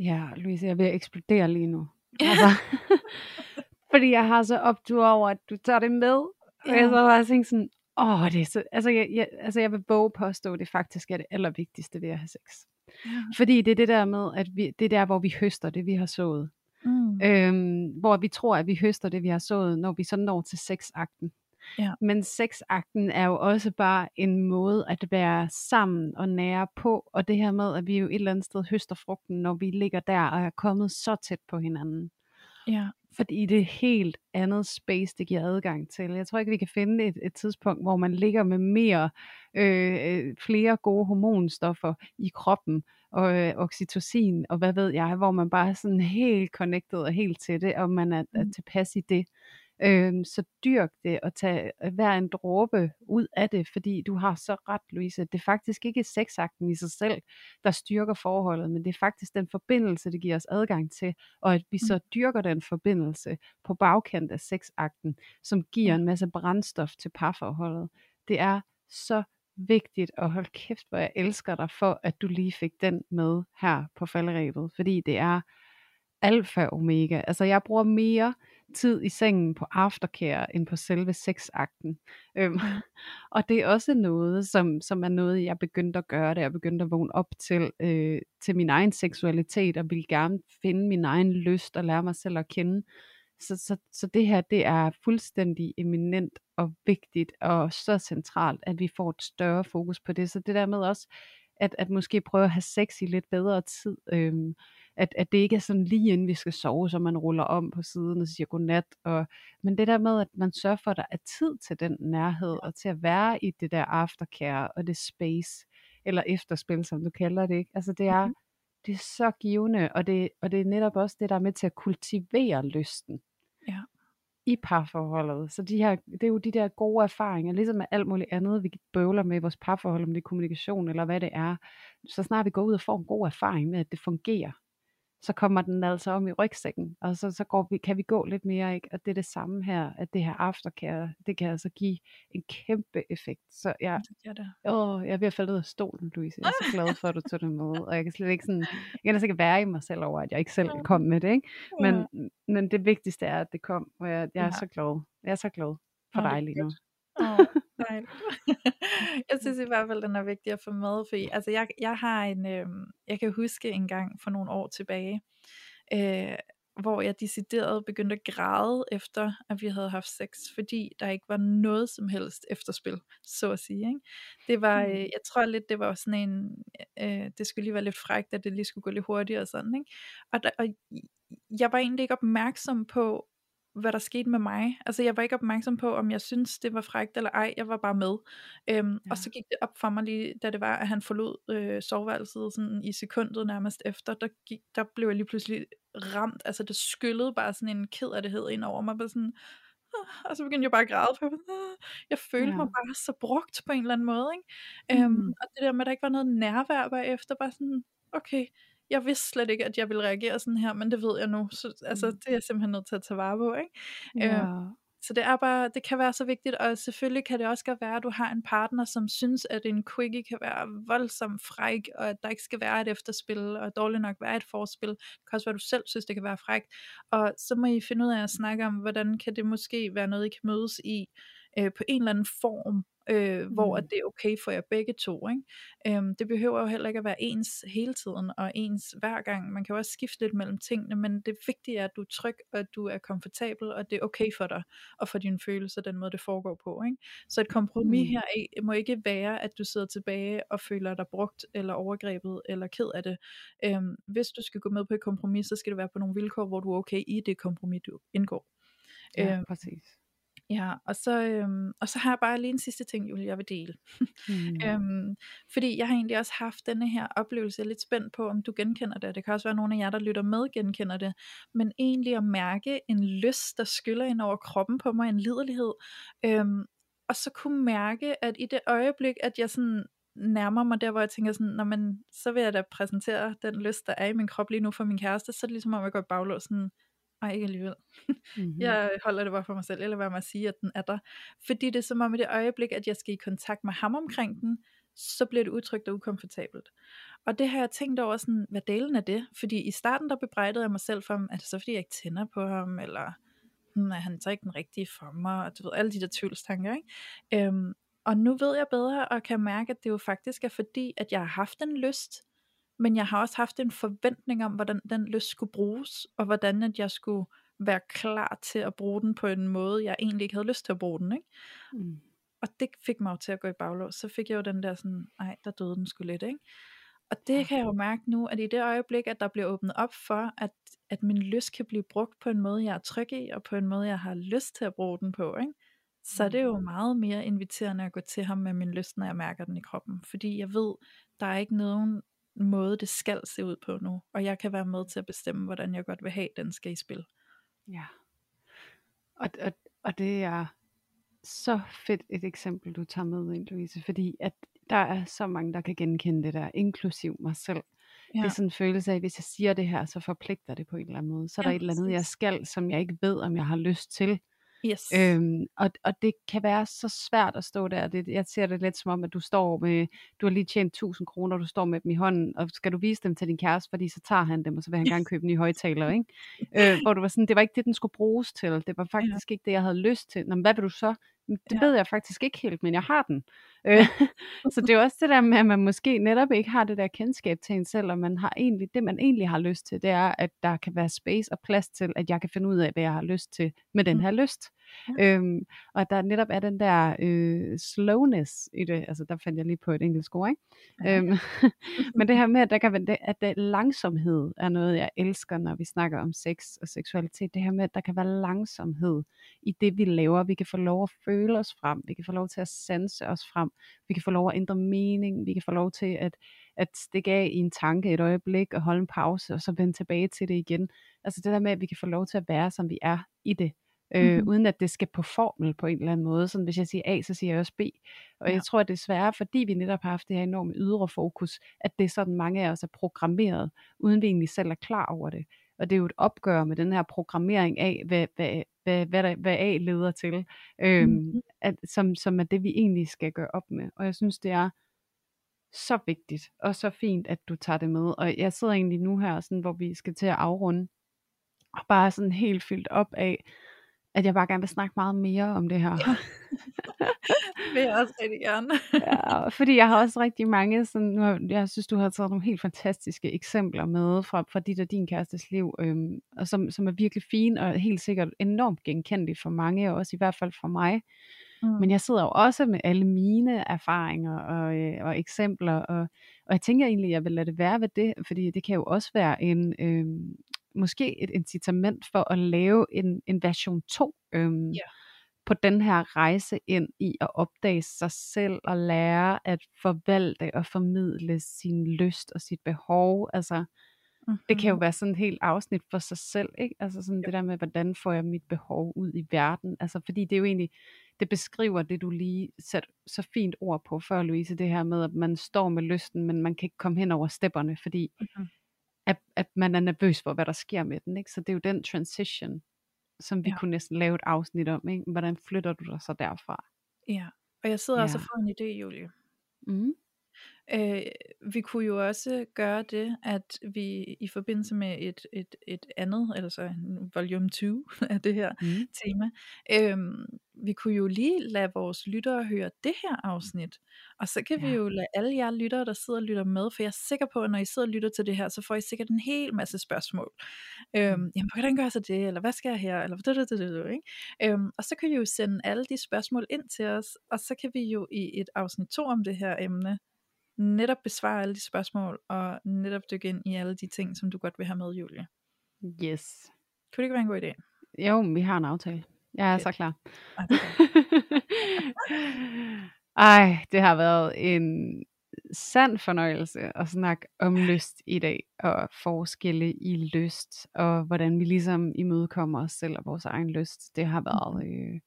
Ja, Louise, jeg vil eksplodere lige nu. Ja. Altså, fordi jeg har så optur over, at du tager det med. Ja. Og jeg så bare tænkt sådan, åh, det er så, altså jeg, jeg, altså jeg vil våge påstå, at det faktisk er det allervigtigste ved at have sex. Ja. Fordi det er det der med, at vi, det er der, hvor vi høster det, vi har sået. Mm. Øhm, hvor vi tror, at vi høster det, vi har sået, når vi så når til sexakten. Ja. Men sexakten er jo også bare en måde at være sammen og nære på, og det her med, at vi jo et eller andet sted høster frugten, når vi ligger der og er kommet så tæt på hinanden. Ja. Fordi det er helt andet space, det giver adgang til. Jeg tror ikke, vi kan finde et, et tidspunkt, hvor man ligger med mere, øh, øh flere gode hormonstoffer i kroppen, og øh, oxytocin, og hvad ved jeg, hvor man bare er sådan helt connected og helt til det, og man er, er mm. tilpas i det. Øhm, så dyrk det og tag hver en dråbe ud af det, fordi du har så ret, Louise. Det er faktisk ikke sexakten i sig selv, der styrker forholdet, men det er faktisk den forbindelse, det giver os adgang til, og at vi så mm. dyrker den forbindelse på bagkant af sexakten, som giver en masse brændstof til parforholdet. Det er så vigtigt, og hold kæft, hvor jeg elsker dig for, at du lige fik den med her på falderæbet, fordi det er alfa og omega. Altså jeg bruger mere tid i sengen på aftercare end på selve sexakten. Øhm, og det er også noget, som, som er noget, jeg begyndte at gøre, da jeg begyndte at vågne op til, øh, til min egen seksualitet, og ville gerne finde min egen lyst og lære mig selv at kende. Så, så, så det her, det er fuldstændig eminent og vigtigt og så centralt, at vi får et større fokus på det. Så det der med også, at, at måske prøve at have sex i lidt bedre tid. Øhm, at, at det ikke er sådan lige inden vi skal sove, så man ruller om på siden og siger godnat. Og, men det der med, at man sørger for, at der er tid til den nærhed, og til at være i det der aftercare og det space, eller efterspil, som du kalder det. Ikke? Altså det er, mm-hmm. det er så givende, og det, og det er netop også det, der er med til at kultivere lysten. Ja i parforholdet. Så de her, det er jo de der gode erfaringer, ligesom med alt muligt andet, vi bøvler med i vores parforhold, om det er kommunikation eller hvad det er. Så snart vi går ud og får en god erfaring med, at det fungerer, så kommer den altså om i rygsækken, og så, så går vi, kan vi gå lidt mere, ikke? og det er det samme her, at det her aftercare, det kan altså give en kæmpe effekt, så jeg, ja, det. Åh, jeg er ved at falde ud af stolen, Louise, jeg er så glad for, at du tog det med, og jeg kan slet ikke sådan, jeg kan ikke være i mig selv over, at jeg ikke selv kom med det, ikke? Men, ja. men det vigtigste er, at det kom, og jeg, jeg er ja. så glad, jeg er så glad for dig lige nu. Oh, jeg synes i hvert fald, den er vigtig at få med, fordi altså jeg, jeg har en, øh, jeg kan huske en gang for nogle år tilbage, øh, hvor jeg decideret begyndte at græde efter, at vi havde haft sex, fordi der ikke var noget som helst efterspil, så at sige. Ikke? Det var, øh, jeg tror lidt, det var sådan en, øh, det skulle lige være lidt frækt, at det lige skulle gå lidt hurtigere og sådan. Ikke? Og, der, og jeg var egentlig ikke opmærksom på, hvad der skete med mig. Altså jeg var ikke opmærksom på, om jeg synes det var frægt eller ej. Jeg var bare med. Øhm, ja. Og så gik det op for mig lige, da det var, at han forlod øh, soveværelset sådan i sekundet nærmest efter. Der, gik, der blev jeg lige pludselig ramt. Altså det skyllede bare sådan en kederlighed ind over mig. Bare sådan, ah, og så begyndte jeg bare at græde, for jeg, ah, jeg følte ja. mig bare så brugt på en eller anden måde. Ikke? Mm. Øhm, og det der med, at der ikke var noget nærvær bagefter, bare sådan, okay, jeg vidste slet ikke, at jeg ville reagere sådan her, men det ved jeg nu. Så, altså, mm. det er jeg simpelthen nødt til at tage vare på. Ikke? Ja. Øh, så det er bare, det kan være så vigtigt, og selvfølgelig kan det også godt være, at du har en partner, som synes, at en quickie kan være voldsomt fræk, og at der ikke skal være et efterspil, og dårligt nok være et forspil. Det kan også være, at du selv synes, det kan være frækt. Og så må I finde ud af at snakke om, hvordan kan det måske være noget, I kan mødes i, øh, på en eller anden form, øh, hvor mm. det er okay for jer begge to. Ikke? Øhm, det behøver jo heller ikke at være ens hele tiden, og ens hver gang. Man kan jo også skifte lidt mellem tingene, men det vigtige er, at du er tryg, og at du er komfortabel, og det er okay for dig, og for dine følelser, den måde det foregår på. Ikke? Så et kompromis mm. her må ikke være, at du sidder tilbage og føler dig brugt, eller overgrebet, eller ked af det. Øhm, hvis du skal gå med på et kompromis, så skal det være på nogle vilkår, hvor du er okay i det kompromis, du indgår. Ja, øhm, præcis. Ja, og så, øhm, og så har jeg bare lige en sidste ting, Julie, jeg vil dele. Mm. øhm, fordi jeg har egentlig også haft denne her oplevelse, jeg er lidt spændt på, om du genkender det. Det kan også være, at nogle af jer, der lytter med, genkender det. Men egentlig at mærke en lyst, der skyller ind over kroppen på mig, en liderlighed. Øhm, og så kunne mærke, at i det øjeblik, at jeg sådan nærmer mig der, hvor jeg tænker sådan, Nå, men, så vil jeg da præsentere den lyst, der er i min krop lige nu for min kæreste, så er det ligesom om, jeg går i baglås ej, ikke alligevel. Mm-hmm. jeg holder det bare for mig selv, eller hvad man sige, at den er der. Fordi det er som om i det øjeblik, at jeg skal i kontakt med ham omkring den, så bliver det utrygt og ukomfortabelt. Og det har jeg tænkt over sådan, hvad delen er det? Fordi i starten, der bebrejdede jeg mig selv for, at det så fordi jeg ikke tænder på ham, eller hmm, er han så ikke den rigtige for mig, og du ved, alle de der tvivlstanker, ikke? Øhm, og nu ved jeg bedre, og kan mærke, at det jo faktisk er fordi, at jeg har haft en lyst, men jeg har også haft en forventning om, hvordan den lyst skulle bruges, og hvordan at jeg skulle være klar til at bruge den på en måde, jeg egentlig ikke havde lyst til at bruge den. Ikke? Mm. Og det fik mig jo til at gå i baglås. Så fik jeg jo den der sådan, nej, der døde den sgu lidt. Ikke? Og det kan jeg jo mærke nu, at i det øjeblik, at der bliver åbnet op for, at, at min lyst kan blive brugt på en måde, jeg er tryg i, og på en måde, jeg har lyst til at bruge den på, ikke? så er det jo mm. meget mere inviterende at gå til ham med min lyst, når jeg mærker den i kroppen. Fordi jeg ved, der er ikke nogen måde, det skal se ud på nu. Og jeg kan være med til at bestemme, hvordan jeg godt vil have, den skal i spil. Ja. Og, og, og det er så fedt et eksempel, du tager med ind, Louise, fordi at der er så mange, der kan genkende det der, inklusiv mig selv. Ja. Det er sådan en følelse af, at hvis jeg siger det her, så forpligter det på en eller anden måde. Så er ja, der et eller andet, jeg skal, som jeg ikke ved, om jeg har lyst til. Yes. Øhm, og, og det kan være så svært at stå der. Det, jeg ser det lidt som om, at du står med, du har lige tjent 1000 kroner, du står med dem i hånden, og skal du vise dem til din kæreste, fordi så tager han dem, og så vil han gerne købe nye højtaler, ikke? Øh, hvor du var sådan, det var ikke det, den skulle bruges til. Det var faktisk ja. ikke det, jeg havde lyst til. Nå, men hvad vil du så? Det Ja. ved jeg faktisk ikke helt, men jeg har den. Øh, så det er også det der med, at man måske netop ikke har det der kendskab til en selv, og man har egentlig, det man egentlig har lyst til, det er, at der kan være space og plads til, at jeg kan finde ud af, hvad jeg har lyst til med den Mm. her lyst. Øhm, og at der netop er den der øh, slowness i det, altså der fandt jeg lige på et enkelt ord, ikke? Ja. Øhm, men det her med, at, der kan være, det- at der langsomhed er noget, jeg elsker, når vi snakker om sex og seksualitet. Det her med, at der kan være langsomhed i det, vi laver. Vi kan få lov at føle os frem. Vi kan få lov til at sanse os frem. Vi kan få lov at ændre mening. Vi kan få lov til at, at stikke af i en tanke et øjeblik og holde en pause, og så vende tilbage til det igen. Altså det der med, at vi kan få lov til at være, som vi er i det. Øh, Mhm. uden at det skal på formel på en eller anden måde. Sådan, hvis jeg siger A, så siger jeg også B. Og Ja. jeg tror, at det sværere, fordi vi netop har haft det her enorme ydre fokus, at det er sådan, mange af os er programmeret, uden vi egentlig selv er klar over det. Og det er jo et opgør med den her programmering af, hvad, hvad, hvad, hvad, der, hvad A leder til, øhm, Mhm. at, som, som er det, vi egentlig skal gøre op med. Og jeg synes, det er så vigtigt og så fint, at du tager det med. Og jeg sidder egentlig nu her, sådan, hvor vi skal til at afrunde, og bare sådan helt fyldt op af, at jeg bare gerne vil snakke meget mere om det her. Det vil jeg også rigtig gerne. ja, fordi jeg har også rigtig mange, sådan, nu har, jeg synes, du har taget nogle helt fantastiske eksempler med fra, fra dit og din kærestes liv, øhm, og som, som er virkelig fine og helt sikkert enormt genkendelige for mange, og også i hvert fald for mig. Mm. Men jeg sidder jo også med alle mine erfaringer og, øh, og eksempler, og, og jeg tænker egentlig, at jeg vil lade det være ved det, fordi det kan jo også være en, øh, måske et incitament for at lave en, en version 2 øh, Ja. på den her rejse ind i at opdage sig selv og lære at forvalte og formidle sin lyst og sit behov. Altså, det kan jo Mhm. være sådan et helt afsnit for sig selv, ikke? Altså sådan det der med, hvordan får jeg mit behov ud i verden? Altså fordi det er jo egentlig, det beskriver det, du lige satte så fint ord på før, Louise, det her med, at man står med lysten, men man kan ikke komme hen over stepperne, fordi Mhm. At, at man er nervøs for, hvad der sker med den, ikke? Så det er jo den transition, som vi Ja. kunne næsten lave et afsnit om, ikke? Hvordan flytter du dig så derfra? Ja, og jeg sidder også og Ja. får en idé, Julie. Mm. Øh, vi kunne jo også gøre det, at vi i forbindelse med et, et, et andet, altså volume 2 af det her Mm. tema, øhm, vi kunne jo lige lade vores lyttere høre det her afsnit, og så kan ja. vi jo lade alle jer lyttere, der sidder og lytter med, for jeg er sikker på, at når I sidder og lytter til det her, så får I sikkert en hel masse spørgsmål. Øhm, Mm. jamen, hvordan gør jeg så det, eller hvad skal jeg her, eller det, det, det, det, ikke? Øhm, og så kan I jo sende alle de spørgsmål ind til os, og så kan vi jo i et afsnit 2 om det her emne, netop besvare alle de spørgsmål, og netop dykke ind i alle de ting, som du godt vil have med, Julie. Yes. Kunne det ikke være en god idé? Jo, men vi har en aftale. Jeg er Fedt. så klar. Godt. Ej, det har været en sand fornøjelse at snakke om lyst i dag, og forskelle i lyst, og hvordan vi ligesom imødekommer os selv og vores egen lyst. Det har været... Øh,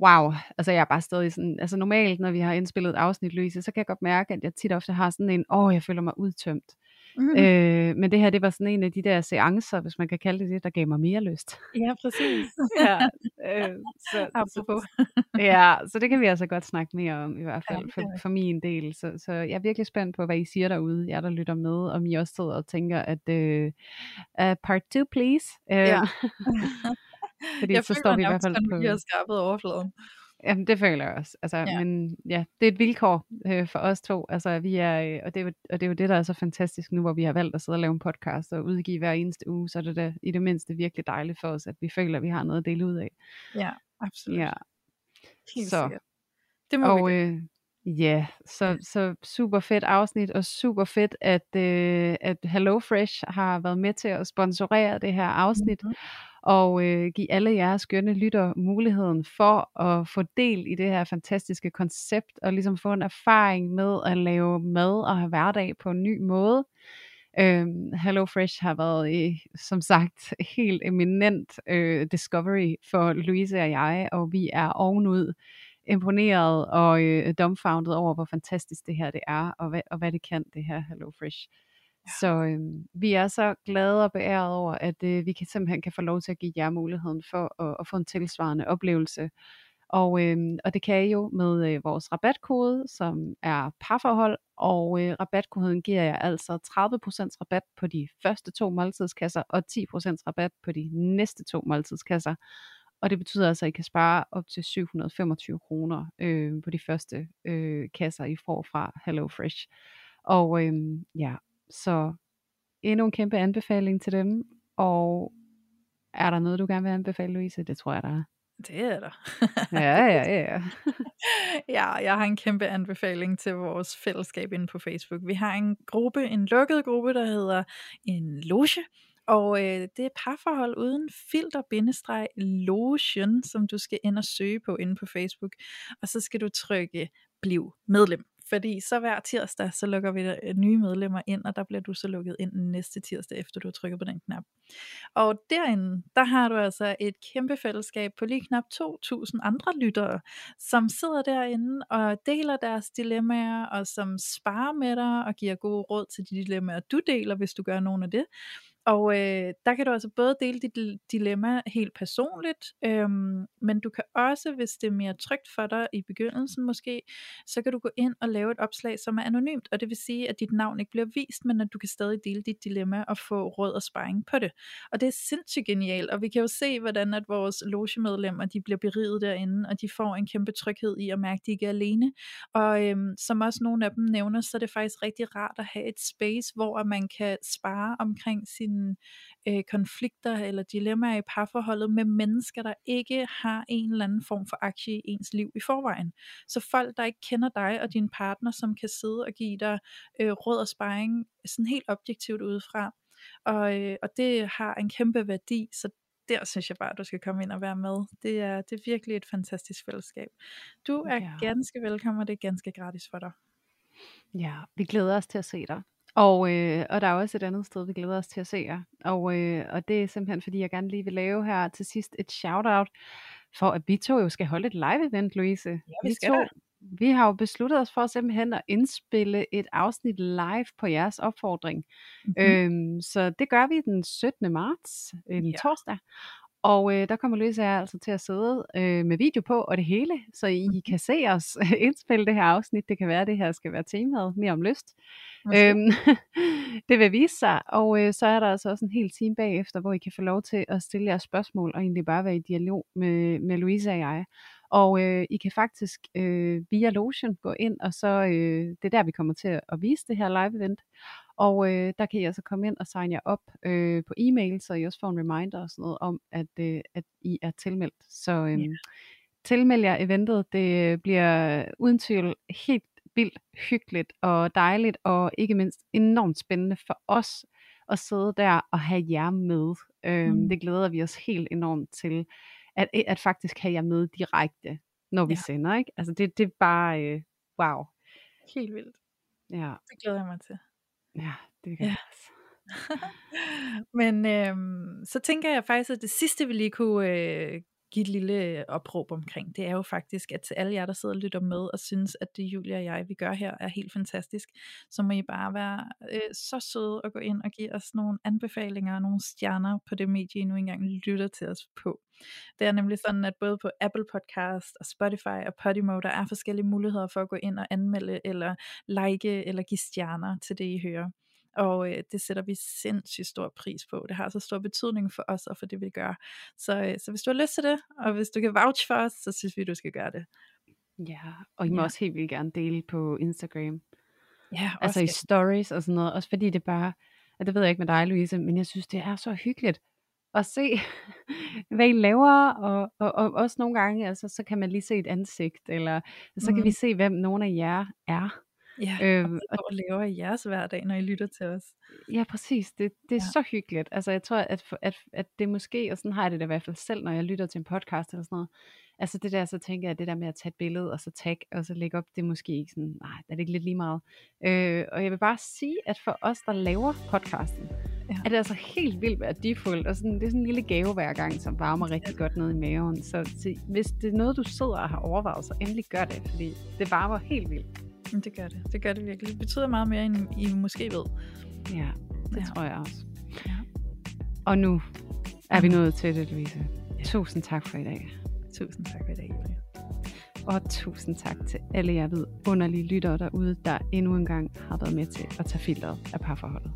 wow, altså jeg er bare stadig sådan, altså normalt, når vi har indspillet et afsnit, Louise, så kan jeg godt mærke, at jeg tit ofte har sådan en, åh, jeg føler mig udtømt. Mm. Øh, men det her, det var sådan en af de der seancer, hvis man kan kalde det det, der gav mig mere lyst. Ja, præcis. ja, øh, så, Apropos. så, ja, så det kan vi altså godt snakke mere om, i hvert fald for, for min del. Så, så jeg er virkelig spændt på, hvad I siger derude, jer der lytter med, om I også sidder og tænker, at øh, uh, part 2, please. Øh, Ja. Fordi jeg så føler står vi i hvert fald på... vi har skarpet overfladen. Jamen, det føler jeg også. Altså, Ja. Men ja, det er et vilkår øh, for os to. Altså, vi er, øh, og, det er jo, og det er jo det, der er så fantastisk nu, hvor vi har valgt at sidde og lave en podcast og udgive hver eneste uge, så er det da i det mindste virkelig dejligt for os, at vi føler, at vi har noget at dele ud af. Ja, absolut. Ja. Helt så. sikkert. Det må Og vi øh, ja, så, så super fedt afsnit, og super fedt, at, øh, at HelloFresh har været med til at sponsorere det her afsnit, Mhm og øh, give alle jeres skønne lytter muligheden for at få del i det her fantastiske koncept, og ligesom få en erfaring med at lave mad og have hverdag på en ny måde. Øhm, HelloFresh har været, i, som sagt, helt eminent øh, discovery for Louise og jeg, og vi er ovenud imponeret og øh, dumbfounded over, hvor fantastisk det her det er, og hvad, og hvad det kan, det her HelloFresh. Så øh, vi er så glade og beæret over, at øh, vi kan simpelthen kan få lov til at give jer muligheden for at, at få en tilsvarende oplevelse. Og, øh, og det kan I jo med øh, vores rabatkode, som er parforhold, og øh, rabatkoden giver jer altså 30% rabat på de første to måltidskasser, og 10% rabat på de næste to måltidskasser. Og det betyder altså, at I kan spare op til 725 kroner øh, på de første øh, kasser, I får fra HelloFresh. Og øh, ja, så endnu en kæmpe anbefaling til dem. Og er der noget, du gerne vil anbefale, Louise? Det tror jeg, der er. Det er der. ja, ja, ja. ja, jeg har en kæmpe anbefaling til vores fællesskab inde på Facebook. Vi har en gruppe, en lukket gruppe, der hedder en loge, og øh, det er parforhold uden filter bindestreg lotion, som du skal ind og søge på inde på Facebook. Og så skal du trykke bliv medlem fordi så hver tirsdag, så lukker vi øh, nye medlemmer ind, og der bliver du så lukket ind næste tirsdag, efter du har trykket på den knap. Og derinde, der har du altså et kæmpe fællesskab på lige knap 2.000 andre lyttere, som sidder derinde og deler deres dilemmaer, og som sparer med dig og giver gode råd til de dilemmaer, du deler, hvis du gør nogen af det. Og øh, der kan du altså både dele dit dilemma helt personligt, øhm, men du kan også, hvis det er mere trygt for dig i begyndelsen måske, så kan du gå ind og lave et opslag, som er anonymt, og det vil sige, at dit navn ikke bliver vist, men at du kan stadig dele dit dilemma og få råd og sparring på det. Og det er sindssygt genialt, og vi kan jo se, hvordan at vores logemedlemmer, de bliver beriget derinde, og de får en kæmpe tryghed i at mærke, at de ikke er alene. Og øhm, som også nogle af dem nævner, så er det faktisk rigtig rart at have et space, hvor man kan spare omkring sin sine øh, konflikter eller dilemmaer i parforholdet med mennesker, der ikke har en eller anden form for aktie i ens liv i forvejen. Så folk, der ikke kender dig og din partner, som kan sidde og give dig øh, råd og sparring sådan helt objektivt udefra. Og, øh, og det har en kæmpe værdi, så der synes jeg bare, at du skal komme ind og være med. Det er, det er virkelig et fantastisk fællesskab. Du er ja. ganske velkommen, og det er ganske gratis for dig. Ja, vi glæder os til at se dig. Og, øh, og der er også et andet sted, vi glæder os til at se jer. Og, øh, og det er simpelthen, fordi jeg gerne lige vil lave her til sidst et shout-out, for at vi to jo skal holde et live-event, Louise. Ja, vi, vi skal to, vi har jo besluttet os for simpelthen at indspille et afsnit live på jeres opfordring. Mm-hmm. Øhm, så det gør vi den 17. marts, en ja. torsdag. Og øh, der kommer Louise jeg altså til at sidde øh, med video på og det hele, så I mm-hmm. kan se os indspille det her afsnit. Det kan være, at det her skal være temaet mere om lyst. Øhm, det vil vise sig, og øh, så er der altså også en hel time bagefter, hvor I kan få lov til at stille jeres spørgsmål, og egentlig bare være i dialog med, med Louise og jeg. Og øh, I kan faktisk øh, via Lotion gå ind, og så øh, det er der, vi kommer til at vise det her live-event. Og øh, der kan I altså komme ind og signe jer op øh, på e-mail, så I også får en reminder og sådan noget om, at, øh, at I er tilmeldt. Så øh, yeah. tilmeld jer eventet. Det bliver uden tvivl helt vildt hyggeligt og dejligt, og ikke mindst enormt spændende for os at sidde der og have jer med. Mm. Det glæder vi os helt enormt til, at, at faktisk have jer med direkte, når vi ja. sender. Ikke? Altså det, det er bare, øh, wow. Helt vildt. Ja. Det glæder jeg mig til. Ja, det kan ja. jeg også. Men øhm, så tænker jeg faktisk, at det sidste vi lige kunne øh, give et lille øh, opråb omkring, det er jo faktisk, at til alle jer, der sidder og lytter med og synes, at det Julia og jeg, vi gør her, er helt fantastisk, så må I bare være øh, så søde og gå ind og give os nogle anbefalinger og nogle stjerner på det medie, I nu engang lytter til os på. Det er nemlig sådan, at både på Apple Podcast og Spotify og Podimo, der er forskellige muligheder for at gå ind og anmelde eller like eller give stjerner til det, I hører. Og øh, det sætter vi sindssygt stor pris på. Det har så stor betydning for os og for det, vi gør. Så, øh, så hvis du har lyst til det, og hvis du kan vouch for os, så synes vi, du skal gøre det. Ja, og I må ja. også helt vildt gerne dele på Instagram. Ja, altså i stories og sådan noget. Også fordi det bare, at det ved jeg ikke med dig, Louise, men jeg synes, det er så hyggeligt at se, hvad I laver, og, og, og også nogle gange, altså, så kan man lige se et ansigt, eller så mm. kan vi se, hvem nogle af jer er. Ja, øhm, og hvad laver i jeres hverdag, når I lytter til os? Ja, præcis. Det, det er ja. så hyggeligt. Altså, jeg tror, at, at, at det måske, og sådan har jeg det da i hvert fald selv, når jeg lytter til en podcast eller sådan noget, altså det der, så tænker jeg, det der med at tage et billede, og så tag, og så lægge op, det er måske ikke sådan, nej, det er det ikke lidt lige meget. Øh, og jeg vil bare sige, at for os, der laver podcasten, ja. er det altså helt vildt værdifuldt, og sådan, det er sådan en lille gave hver gang, som varmer rigtig ja. godt ned i maven. Så, så hvis det er noget, du sidder og har overvejet, så endelig gør det, fordi det varmer helt vildt. Det gør det. Det gør det virkelig. Det betyder meget mere, end I måske ved. Ja, det Ja. tror jeg også. Ja. Og nu er vi nået til det, Louise. Ja. Tusind tak for i dag. Tusind tak for i dag, Julie. Og tusind tak til alle jer vidunderlige lyttere derude, der endnu en gang har været med til at tage filteret af parforholdet.